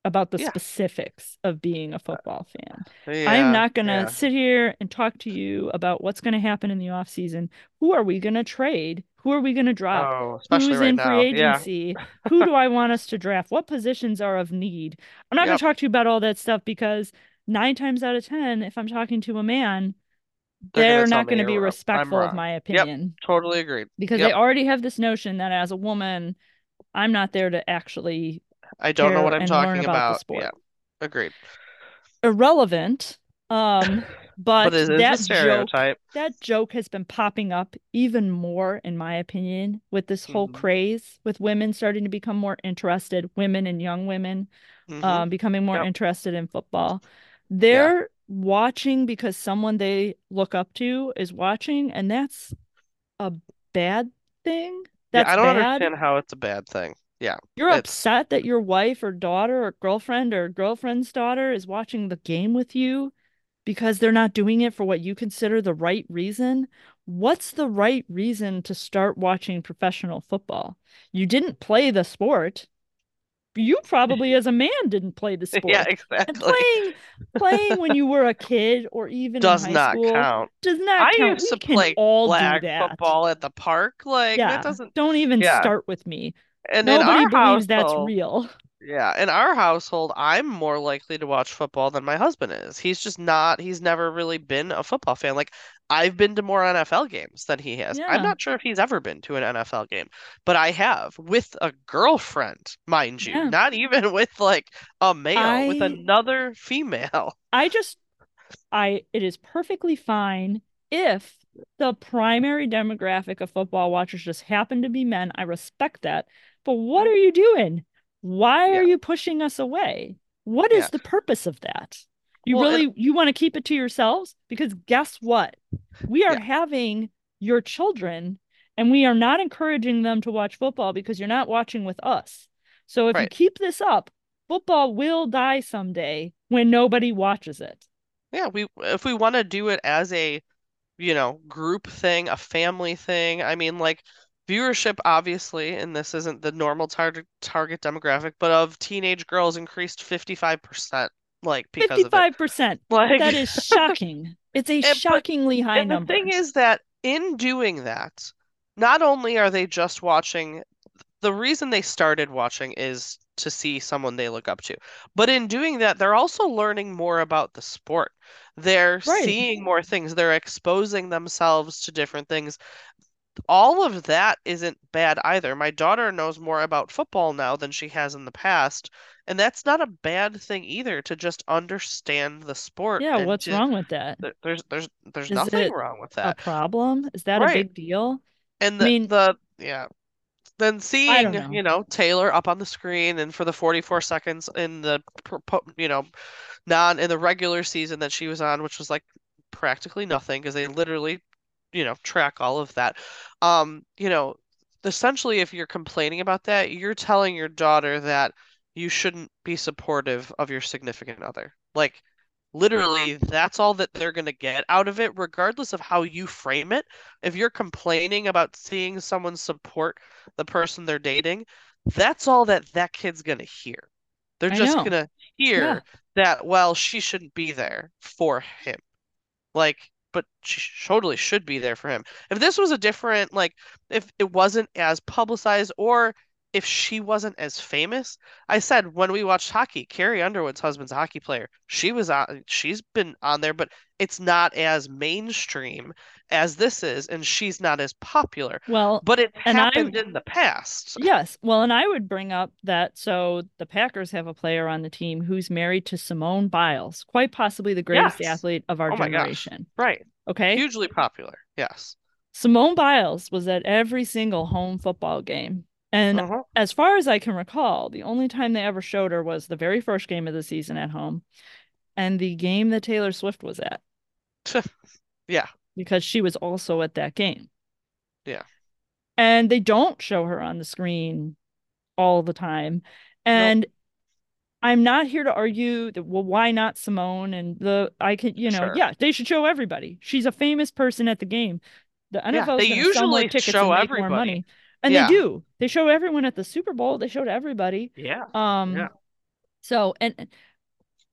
about the Yeah. specifics of being a football fan. Yeah. I'm not going to yeah. sit here and talk to you about what's going to happen in the off season. Who are we going to trade? Who are we going to drop? Oh, Who's right in now. free agency? Who do I want us to draft? What positions are of need? I'm not going to talk to you about all that stuff because nine times out of 10, if I'm talking to a man, They're they're not going to be respectful of my Yep. opinion Totally agreed. because Yep. they already have this notion that as a woman, I'm not there to actually I don't know what I'm talking about about. sport. Yeah. Agreed. irrelevant. Um, but But it is a that joke stereotype. that joke has been popping up even more, in my opinion, with this whole Mhm. craze with women starting to become more interested, women and young women Mhm. um, becoming more Yep. interested in football. They're watching because someone they look up to is watching, and that's a bad thing. Yeah, That's I don't bad. understand how it's a bad thing. Yeah. You're it's- upset that your wife or daughter or girlfriend or girlfriend's daughter is watching the game with you because they're not doing it for what you consider the right reason. What's the right reason to start watching professional football? You didn't play the sport. You probably, as a man, didn't play the sport. Yeah, exactly. And playing playing when you were a kid or even Does in high not school count. does not I count. used We to play all flag football at the park. Like yeah, that doesn't don't even yeah. start with me. and Nobody believes that's real. Yeah, in our household, I'm more likely to watch football than my husband is. He's just not, he's never really been a football fan. Like, I've been to more NFL games than he has. Yeah. I'm not sure if he's ever been to an NFL game, but I have with a girlfriend, mind you, Yeah. not even with like a male, with another female. I just I it is perfectly fine if the primary demographic of football watchers just happen to be men. I respect that. But what are you doing? Why are you pushing us away? What is Yeah. the purpose of that? You Well, and- really you want to keep it to yourselves? Because guess what? We are Yeah. having your children and we are not encouraging them to watch football because you're not watching with us. So if you keep this up, football will die someday when nobody watches it. Yeah, we if we want to do it as a, you know, group thing, a family thing, I mean, like viewership obviously, and this isn't the normal target target demographic, but of teenage girls increased 55%, like because of it. 55%. Like That is shocking. It's a but- shockingly high number. and the thing is that in doing that, not only are they just watching, the reason they started watching is to see someone they look up to. But in doing that, they're also learning more about the sport. They're Right. seeing more things. They're exposing themselves to different things. All of that isn't bad either. My daughter knows more about football now than she has in the past, and that's not a bad thing either to just understand the sport yeah, what's wrong with that? th- There's there's there's Is nothing wrong with that. A problem? Is that a big deal? And I mean- the yeah. Then seeing, know. you know, Taylor up on the screen and for the 44 seconds in the you know, non in the regular season that she was on, which was like practically nothing because they literally, you know, track all of that. Um, you know, essentially if you're complaining about that, you're telling your daughter that you shouldn't be supportive of your significant other. Like literally that's all that they're going to get out of it regardless of how you frame it if you're complaining about seeing someone support the person they're dating, that's all that that kid's gonna hear. They're just gonna hear that, well, she shouldn't be there for him. Like, but she totally should be there for him. If this was a different, like, if it wasn't as publicized or if she wasn't as famous, I said when we watched hockey, Carrie Underwood's husband's a hockey player. She was on, she's been on there, but it's not as mainstream as this is, and she's not as popular. Well, But it And I- happened in the past. yes. Well, and I would bring up that so the Packers have a player on the team who's married to Simone Biles, quite possibly the greatest Yes. athlete of our Oh my gosh. generation. Right. Okay. Hugely popular. Yes. Simone Biles was at every single home football game. And Uh-huh. as far as I can recall, the only time they ever showed her was the very first game of the season at home and the game that Taylor Swift was at Yeah. because she was also at that game. Yeah. And they don't show her on the screen all the time. And I'm not here to argue that well, why not Simone and the I can you know, Sure. yeah, they should show everybody. She's a famous person at the game. The Yeah, NFL they sell more usually tickets show and make more everybody. Money. And Yeah. they do. They show everyone at the Super Bowl. They showed everybody. Yeah. Um Yeah. so and and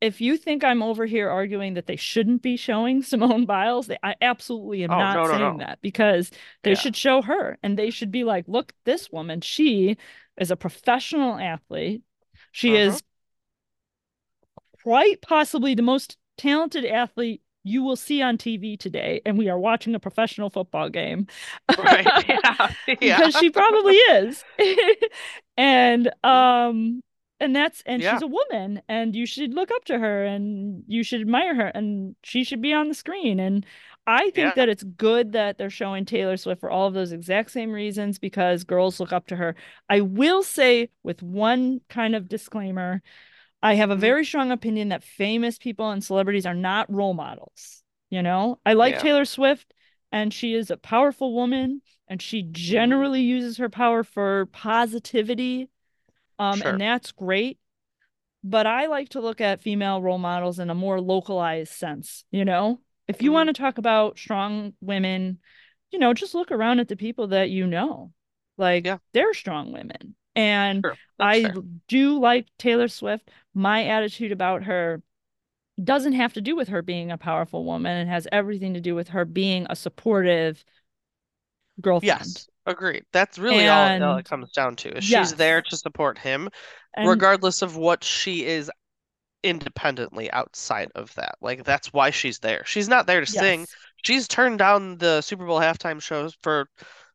if you think I'm over here arguing that they shouldn't be showing Simone Biles, they, I absolutely am Oh, not no, no, saying no. that because they Yeah. should show her and they should be like, look, this woman, she is a professional athlete. She Uh-huh. is quite possibly the most talented athlete you will see on TV today. And we are watching a professional football game. Right. Yeah. Yeah. because she probably is. and um and that's and Yeah. she's a woman and you should look up to her and you should admire her and she should be on the screen and I think Yeah. that it's good that they're showing Taylor Swift for all of those exact same reasons because girls look up to her. I will say with one kind of disclaimer, I have a Mhm. very strong opinion that famous people and celebrities are not role models. You know, I like Yeah. Taylor Swift and she is a powerful woman and she generally uses her power for positivity Um, Sure. and that's great. But I like to look at female role models in a more localized sense, you know? If you Mhm. want to talk about strong women, you know, just look around at the people that you know. Like Yeah. they're strong women. And. That's I fair. do like Taylor Swift. My attitude about her doesn't have to do with her being a powerful woman. It has everything to do with her being a supportive girlfriend. Yes, agreed. That's really all, all it comes down to. Is she's there to support him, And regardless of what she is independently outside of that. Like that's why she's there. She's not there to sing. She's turned down the Super Bowl halftime shows for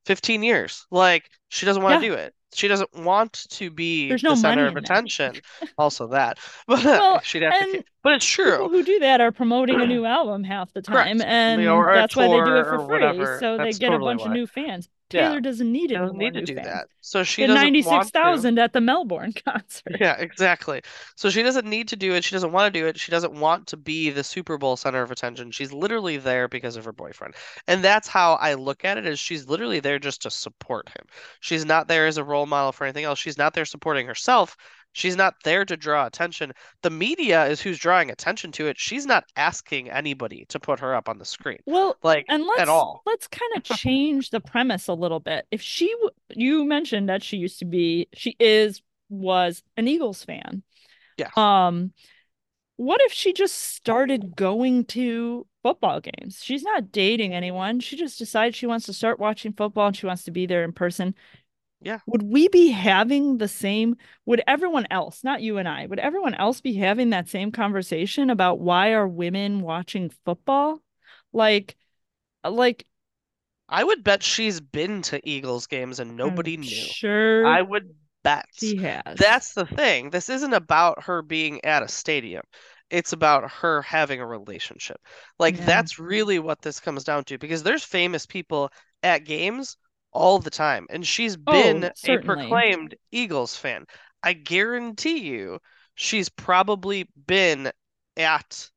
15 years. Like she doesn't want to Yeah. do it. She doesn't want to be There's the no center of attention. Also that. But Well, she'd have to keep- But it's true. People who do that are promoting a new album half the Correct. time, You and know, that's why they do it for free. So they That's get a totally bunch of new fans. Yeah. Taylor doesn't need it. any doesn't need to do fans. that. So she Get doesn't want ninety six at the Melbourne concert. Yeah, exactly. So she doesn't need to do it. She doesn't want to do it. She doesn't want to be the Super Bowl center of attention. She's literally there because of her boyfriend. And that's how I look at it is she's literally there just to support him. She's not there as a role model for anything else. She's not there supporting herself. She's not there to draw attention. The media is who's drawing attention to it. She's not asking anybody to put her up on the screen. Well, Like and let's at all. let's kind of change the premise a little bit. If she, you mentioned that she used to be, she is, was an Eagles fan. Yeah. Um, what if she just started going to football games? She's not dating anyone. She just decides she wants to start watching football and she wants to be there in person. Yeah. Would we be having the same, would everyone else, not you and I, would everyone else be having that same conversation about why are women watching football? Like, like I would bet she's been to Eagles games and nobody I'm knew. Sure, I would bet. she has. That's the thing. This isn't about her being at a stadium. It's about her having a relationship. Like Yeah. that's really what this comes down to because there's famous people at games all the time and she's oh, been Oh, a proclaimed Eagles fan. I guarantee you she's probably been at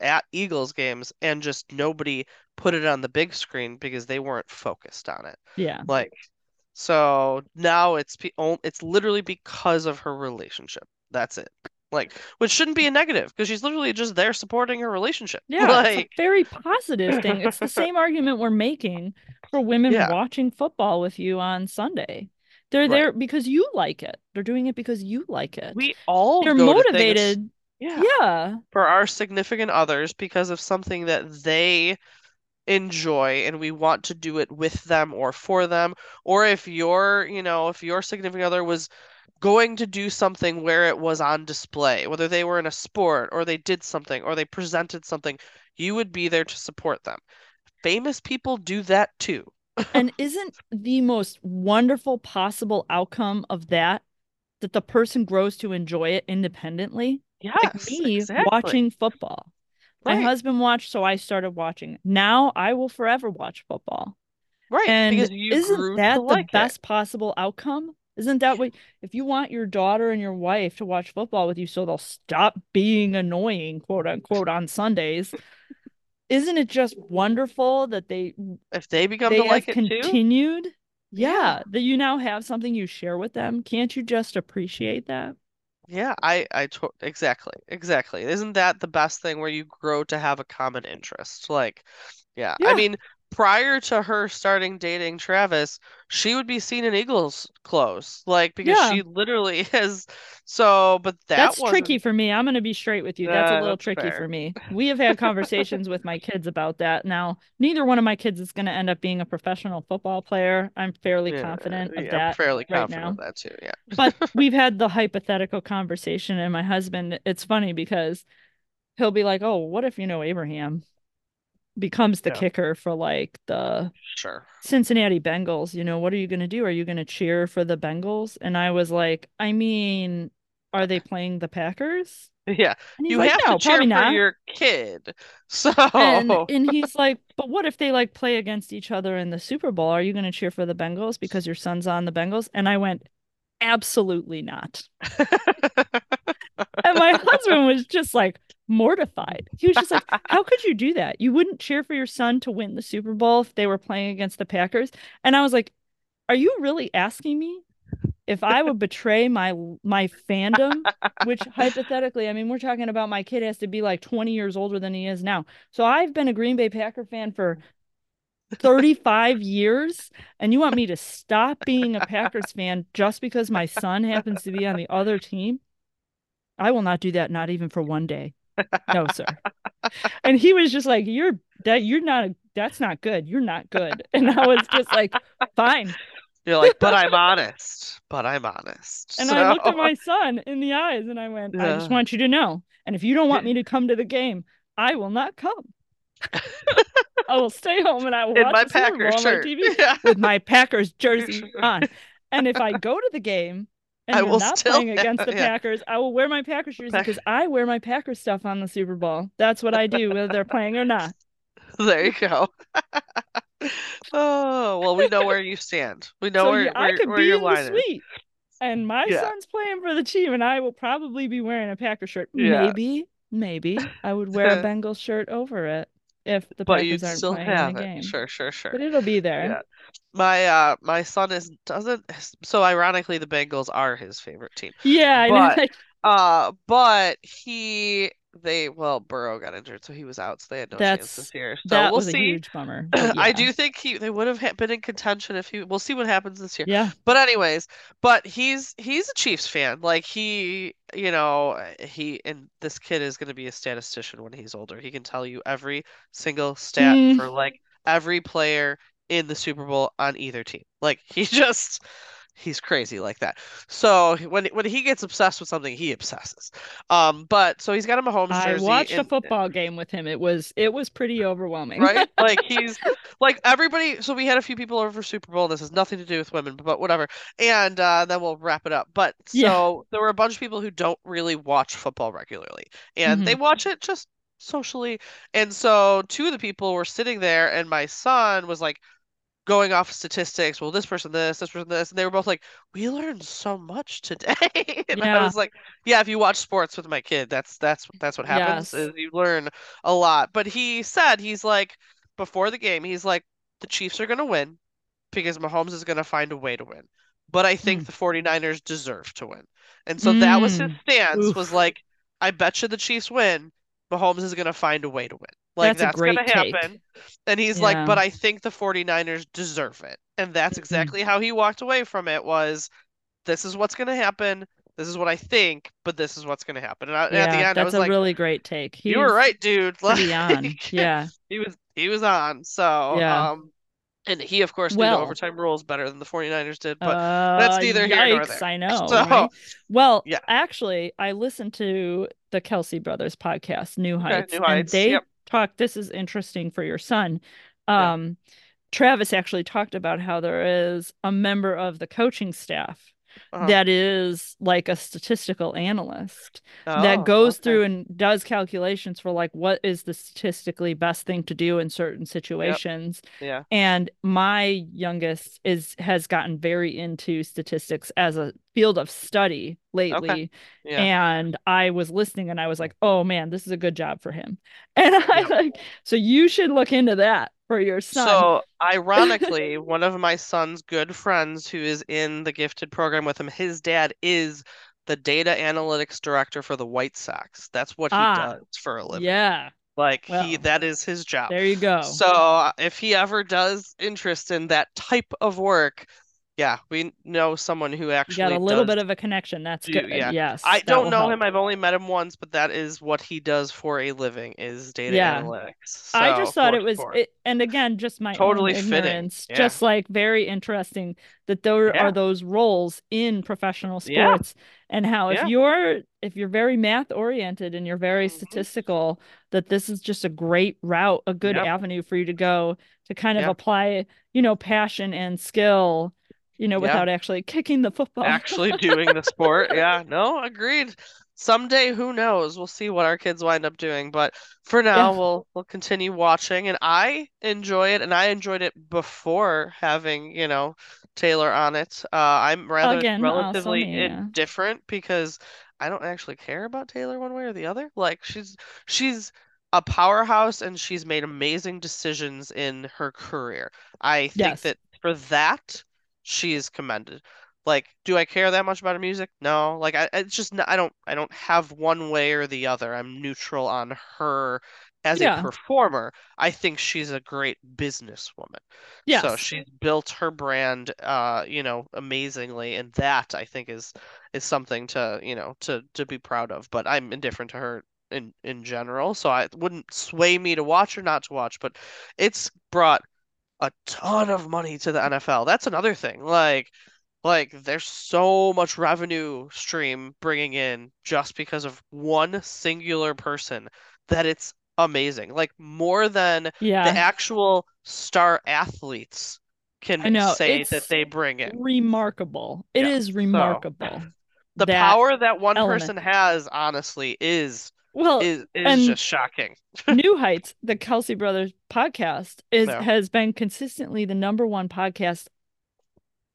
at Eagles games and just nobody put it on the big screen because they weren't focused on it. Yeah. Like, so now it's it's literally because of her relationship. That's it. Like, which shouldn't be a negative because she's literally just there supporting her relationship. Yeah, it's a Like, very positive thing. It's the same argument we're making for women Yeah. watching football with you on Sunday. They're Right. there because you like it. They're doing it because you like it. we all They're motivated. yeah, Yeah. for our significant others because of something that they enjoy and we want to do it with them or for them. Or if your, you know, if your significant other was going to do something where it was on display, whether they were in a sport or they did something or they presented something, you would be there to support them. Famous people do that too. And isn't the most wonderful possible outcome of that that the person grows to enjoy it independently? Like me exactly. watching football. My husband watched, so I started watching. Now I will forever watch football. right, And because you isn't grew that to the like it. best possible outcome? Isn't that what if you want your daughter and your wife to watch football with you so they'll stop being annoying, quote unquote, on Sundays? Isn't it just wonderful that they If they become they to like it too, continued? Yeah, yeah. that you now have something you share with them. Can't you just appreciate that? Yeah, I I to exactly, exactly. Isn't that the best thing where you grow to have a common interest? Like, yeah. I mean, prior to her starting dating Travis, she would be seen in Eagles clothes, like because Yeah. she literally is so, but that That's wasn't tricky for me. I'm going to be straight with you. That's a uh, little that's tricky fair. for me. We have had conversations with my kids about that. Now, neither one of my kids is going to end up being a professional football player. I'm fairly Yeah, confident of yeah, I'm that. fairly right confident now. of that too. Yeah. But we've had the hypothetical conversation, and my husband, it's funny because he'll be like, Oh, what if, you know, Abraham becomes the Yeah. kicker for like the Sure. Cincinnati Bengals? You know, what are you going to do? Are you going to cheer for the Bengals? And I was like, I mean, are they playing the Packers? Yeah. You like, have no, to cheer for not. your kid. So, And and he's like, but what if they like play against each other in the Super Bowl? Are you going to cheer for the Bengals because your son's on the Bengals? And I went, absolutely not. And my husband was just like mortified. He was just like, how could you do that? You wouldn't cheer for your son to win the Super Bowl if they were playing against the Packers? And I was like, are you really asking me? if I would betray my my fandom, which hypothetically, I mean, we're talking about my kid has to be like 20 years older than he is now. So I've been a Green Bay Packer fan for 35 years, and you want me to stop being a Packers fan just because my son happens to be on the other team? I will not do that, not even for one day. No, sir. and he was just like, You're that you're not that's not good. You're not good. And I was just like, fine. You're like, but I'm honest. But I'm honest. And so... I looked at my son in the eyes and I went, yeah. I just want you to know. And if you don't want me to come to the game, I will not come. I will stay home and I will in watch my Packers shirt my TV yeah. with my Packers jersey on. And if I go to the game and I will not still playing against the yeah. Packers, I will wear my Packers jersey because I wear my Packers stuff on the Super Bowl. That's what I do, whether they're playing or not. There you go. oh well, we know where you stand. We know so where, yeah, where, I could where be your in the is. suite, and my Yeah. son's playing for the team, and I will probably be wearing a Packer shirt. Maybe, maybe I would wear a Bengal shirt over it if the But aren't still playing have it. game. Sure, sure, sure. But it'll be there. Yeah. My uh my son is doesn't so ironically the Bengals are his favorite team. Yeah, I know. Uh but he they well Burrow got injured so he was out so they had no chance That's- this year. So that we'll was a see. huge bummer. but I do think he they would have been in contention if he we'll see what happens this year. Yeah, But anyways, but he's he's a Chiefs fan. Like he, you know, he and this kid is going to be a statistician when he's older. He can tell you every single stat Mm. for like every player in the Super Bowl on either team. Like he just he's crazy like that. So when when he gets obsessed with something, he obsesses. Um, but so he's got him a Mahomes I jersey watched a and- football game with him. It was it was pretty overwhelming. right? Like he's like everybody. So we had a few people over for Super Bowl. This has nothing to do with women, but, but whatever. And uh, then we'll wrap it up. But Yeah. so there were a bunch of people who don't really watch football regularly, and they watch it just socially. And so two of the people were sitting there, and my son was like going off statistics. Well, this person this, this person this, and they were both like, "We learned so much today." and I was like, "Yeah, if you watch sports with my kid, that's that's that's what happens. Yes. Is you learn a lot." But he said he's like before the game, he's like, "The Chiefs are gonna win because Mahomes is gonna find a way to win." But I think Mm. the 49ers deserve to win. And so that was his Mm. stance was like, I bet you the Chiefs win. Mahomes is going to find a way to win. Like That's that's going to happen. And he's like, but I think the 49ers deserve it. And that's exactly how he walked away from it was this is what's going to happen. This is what I think, but this is what's going to happen. And I, yeah, at the end, I that's was a like, really great take. you were right, dude. Pretty on. Yeah. he was he was on. So, Yeah. um, and he of course knew Well- the overtime rules better than the 49ers did, but uh, neither here nor yikes, there. I know. So, right? Well, yeah. actually, I listened to the Kelce Brothers podcast, New Okay, Heights, New and they yep. Talked. This is interesting for your son. Yeah. Um, Travis actually talked about how there is a member of the coaching staff Uh-huh. that is like a statistical analyst Oh, that goes okay. through and does calculations for like what is the statistically best thing to do in certain situations Yeah. and my youngest is has gotten very into statistics as a field of study lately Okay. Yeah. and i was listening and i was like oh man this is a good job for him and i Yeah. like so you should look into that for your son So, ironically, one of my son's good friends who is in the gifted program with him, his dad is the data analytics director for the White Sox. That's what he Ah, does for a living. yeah Like he that is his job. there you go So, if he ever does interest in that type of work, yeah, we know someone who you actually got a little does bit of a connection that's good yeah. yes I don't know help. him. I've only met him once, but that is what he does for a living is data Yeah. analytics. I just thought it was, it, and again, just my Totally ignorance, yeah. just like very interesting that there Yeah. are those roles in professional sports, and how if you're if you're very math oriented and you're very Mhm. statistical, that this is just a great route, a good avenue for you to go to kind of apply, you know, passion and skill, you know, Yeah. without actually kicking the football. actually doing the sport. Yeah, no, agreed. Someday, who knows? We'll see what our kids wind up doing. But for now, Yeah. we'll we'll continue watching, and I enjoy it, and I enjoyed it before having, you know, Taylor on it. Uh, I'm rather Again, relatively me, yeah. indifferent because I don't actually care about Taylor one way or the other. Like she's she's a powerhouse and she's made amazing decisions in her career. I think Yes. that for that she is commended. Like, do I care that much about her music? No. Like, I it's just I don't I don't have one way or the other. I'm neutral on her as Yeah. a performer. I think she's a great businesswoman. Yes. So she's built her brand, uh, you know, amazingly, and that I think is is something to, you know, to to be proud of. But I'm indifferent to her in in general, so I wouldn't sway me to watch or not to watch. But it's brought a ton of money to the NFL. That's another thing. Like, like there's so much revenue stream bringing in just because of one singular person that it's amazing. Like more than the actual star athletes can I know, say that they bring in. Remarkable. It Yeah, is remarkable. The that power that one element. person has, honestly, is Well, is is just shocking. New Heights, the Kelce Brothers podcast, is No. has been consistently the number one podcast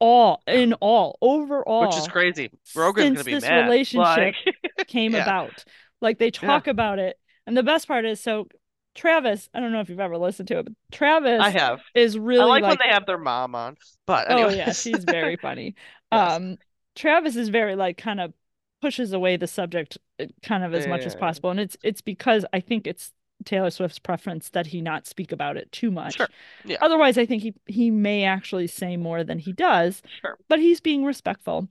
all in all overall Which is crazy. Rogan's since gonna be this mad. relationship Like, came Yeah. about. Like they talk about it. And the best part is so Travis, I don't know if you've ever listened to it, but Travis I have. is really I like, like when they have their mom on. But Oh yeah, she's very funny. Yes. Um Travis is very like kind of pushes away the subject uh, kind of as much as possible and it's it's because I think it's Taylor Swift's preference that he not speak about it too much. Sure. Yeah. Otherwise, I think he he may actually say more than he does, Sure. but he's being respectful.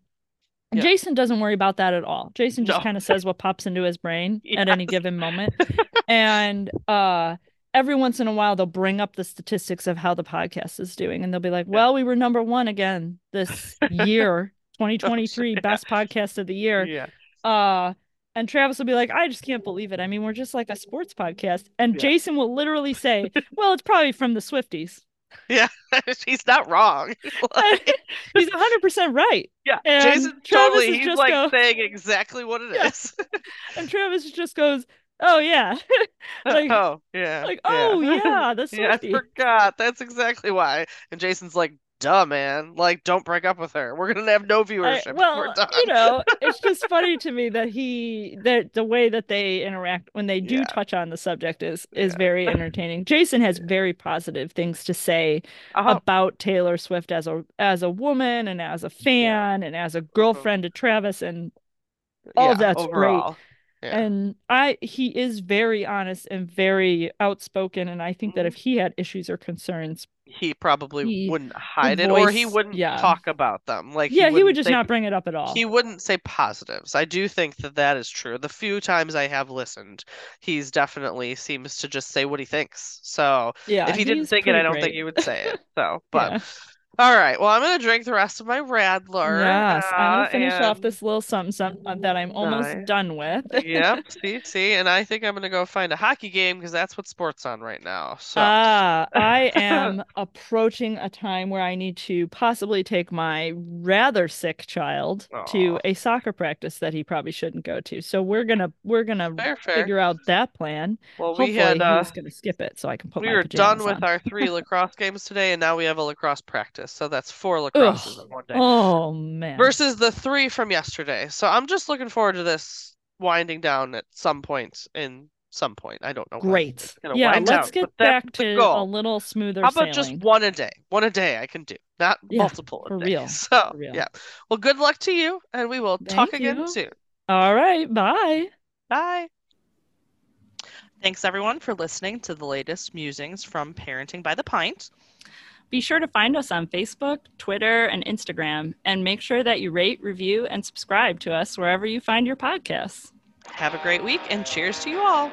Yeah. Jason doesn't worry about that at all. Jason just No. kind of says what pops into his brain at any given moment. And uh every once in a while they'll bring up the statistics of how the podcast is doing and they'll be like, "Well, we were number 1 again this year, 2023 best podcast of the year." Yeah. Uh and Travis will be like, I just can't believe it. I mean, we're just like a sports podcast. And Yeah. Jason will literally say, Well, it's probably from the Swifties. Yeah, he's not wrong. Like, He's 100% right. yeah. And Jason Travis totally is he's just like go- saying exactly what it Yeah. is. And Travis just goes, Oh, yeah. Like- oh, yeah. like, yeah. oh, yeah, the Yeah, I forgot. That's exactly why. And Jason's like, duh, man. Like, don't break up with her. We're gonna have no I- viewership. well, We're done. you know, it's just funny to me that he that the way that they interact when they do Yeah. touch on the subject is is Yeah. very entertaining. Jason has very positive things to say Uh-huh. about Taylor Swift as a as a woman and as a fan and as a girlfriend to Travis and all Yeah, that's great. Yeah. and I he is very honest and very outspoken and I think that Mhm. if he had issues or concerns He probably He wouldn't hide it, or he wouldn't yeah. talk about them. Like, yeah he would wouldn't just say not bring it up at all. He wouldn't say positives. I do think that that is true. The few times I have listened, he's definitely seems to just say what he thinks. So yeah if he didn't think it, I don't great. think he would say it. So, but Yeah. All right. Well, I'm gonna drink the rest of my Radler. Yes, I'm uh, gonna finish off this little something, something that I'm almost Nice. done with. Yep. See, see, and I think I'm gonna go find a hockey game because that's what sports on right now. So, Ah, I am approaching a time where I need to possibly take my rather sick child to a soccer practice that he probably shouldn't go to. So we're gonna we're gonna fair, fair. figure out that plan. Well, Hopefully we had uh, he's gonna skip it so I can put we were done with on. our three lacrosse games today, and now we have a lacrosse practice. So that's four lacrosses in one day. Oh man. versus the three from yesterday. So I'm just looking forward to this winding down at some point in some point. I don't know. Great. Yeah, wind let's down, get back the to a little smoother How about sailing. just one a day? One a day I can do, not Yeah, multiple a for day. real, So for real. yeah. Well, good luck to you, and we will talk Thank again you. soon. All right, bye. Bye. Thanks everyone for listening to the latest musings from Parenting by the Pint. Be sure to find us on Facebook, Twitter, and Instagram, and make sure that you rate, review, and subscribe to us wherever you find your podcasts. Have a great week and cheers to you all.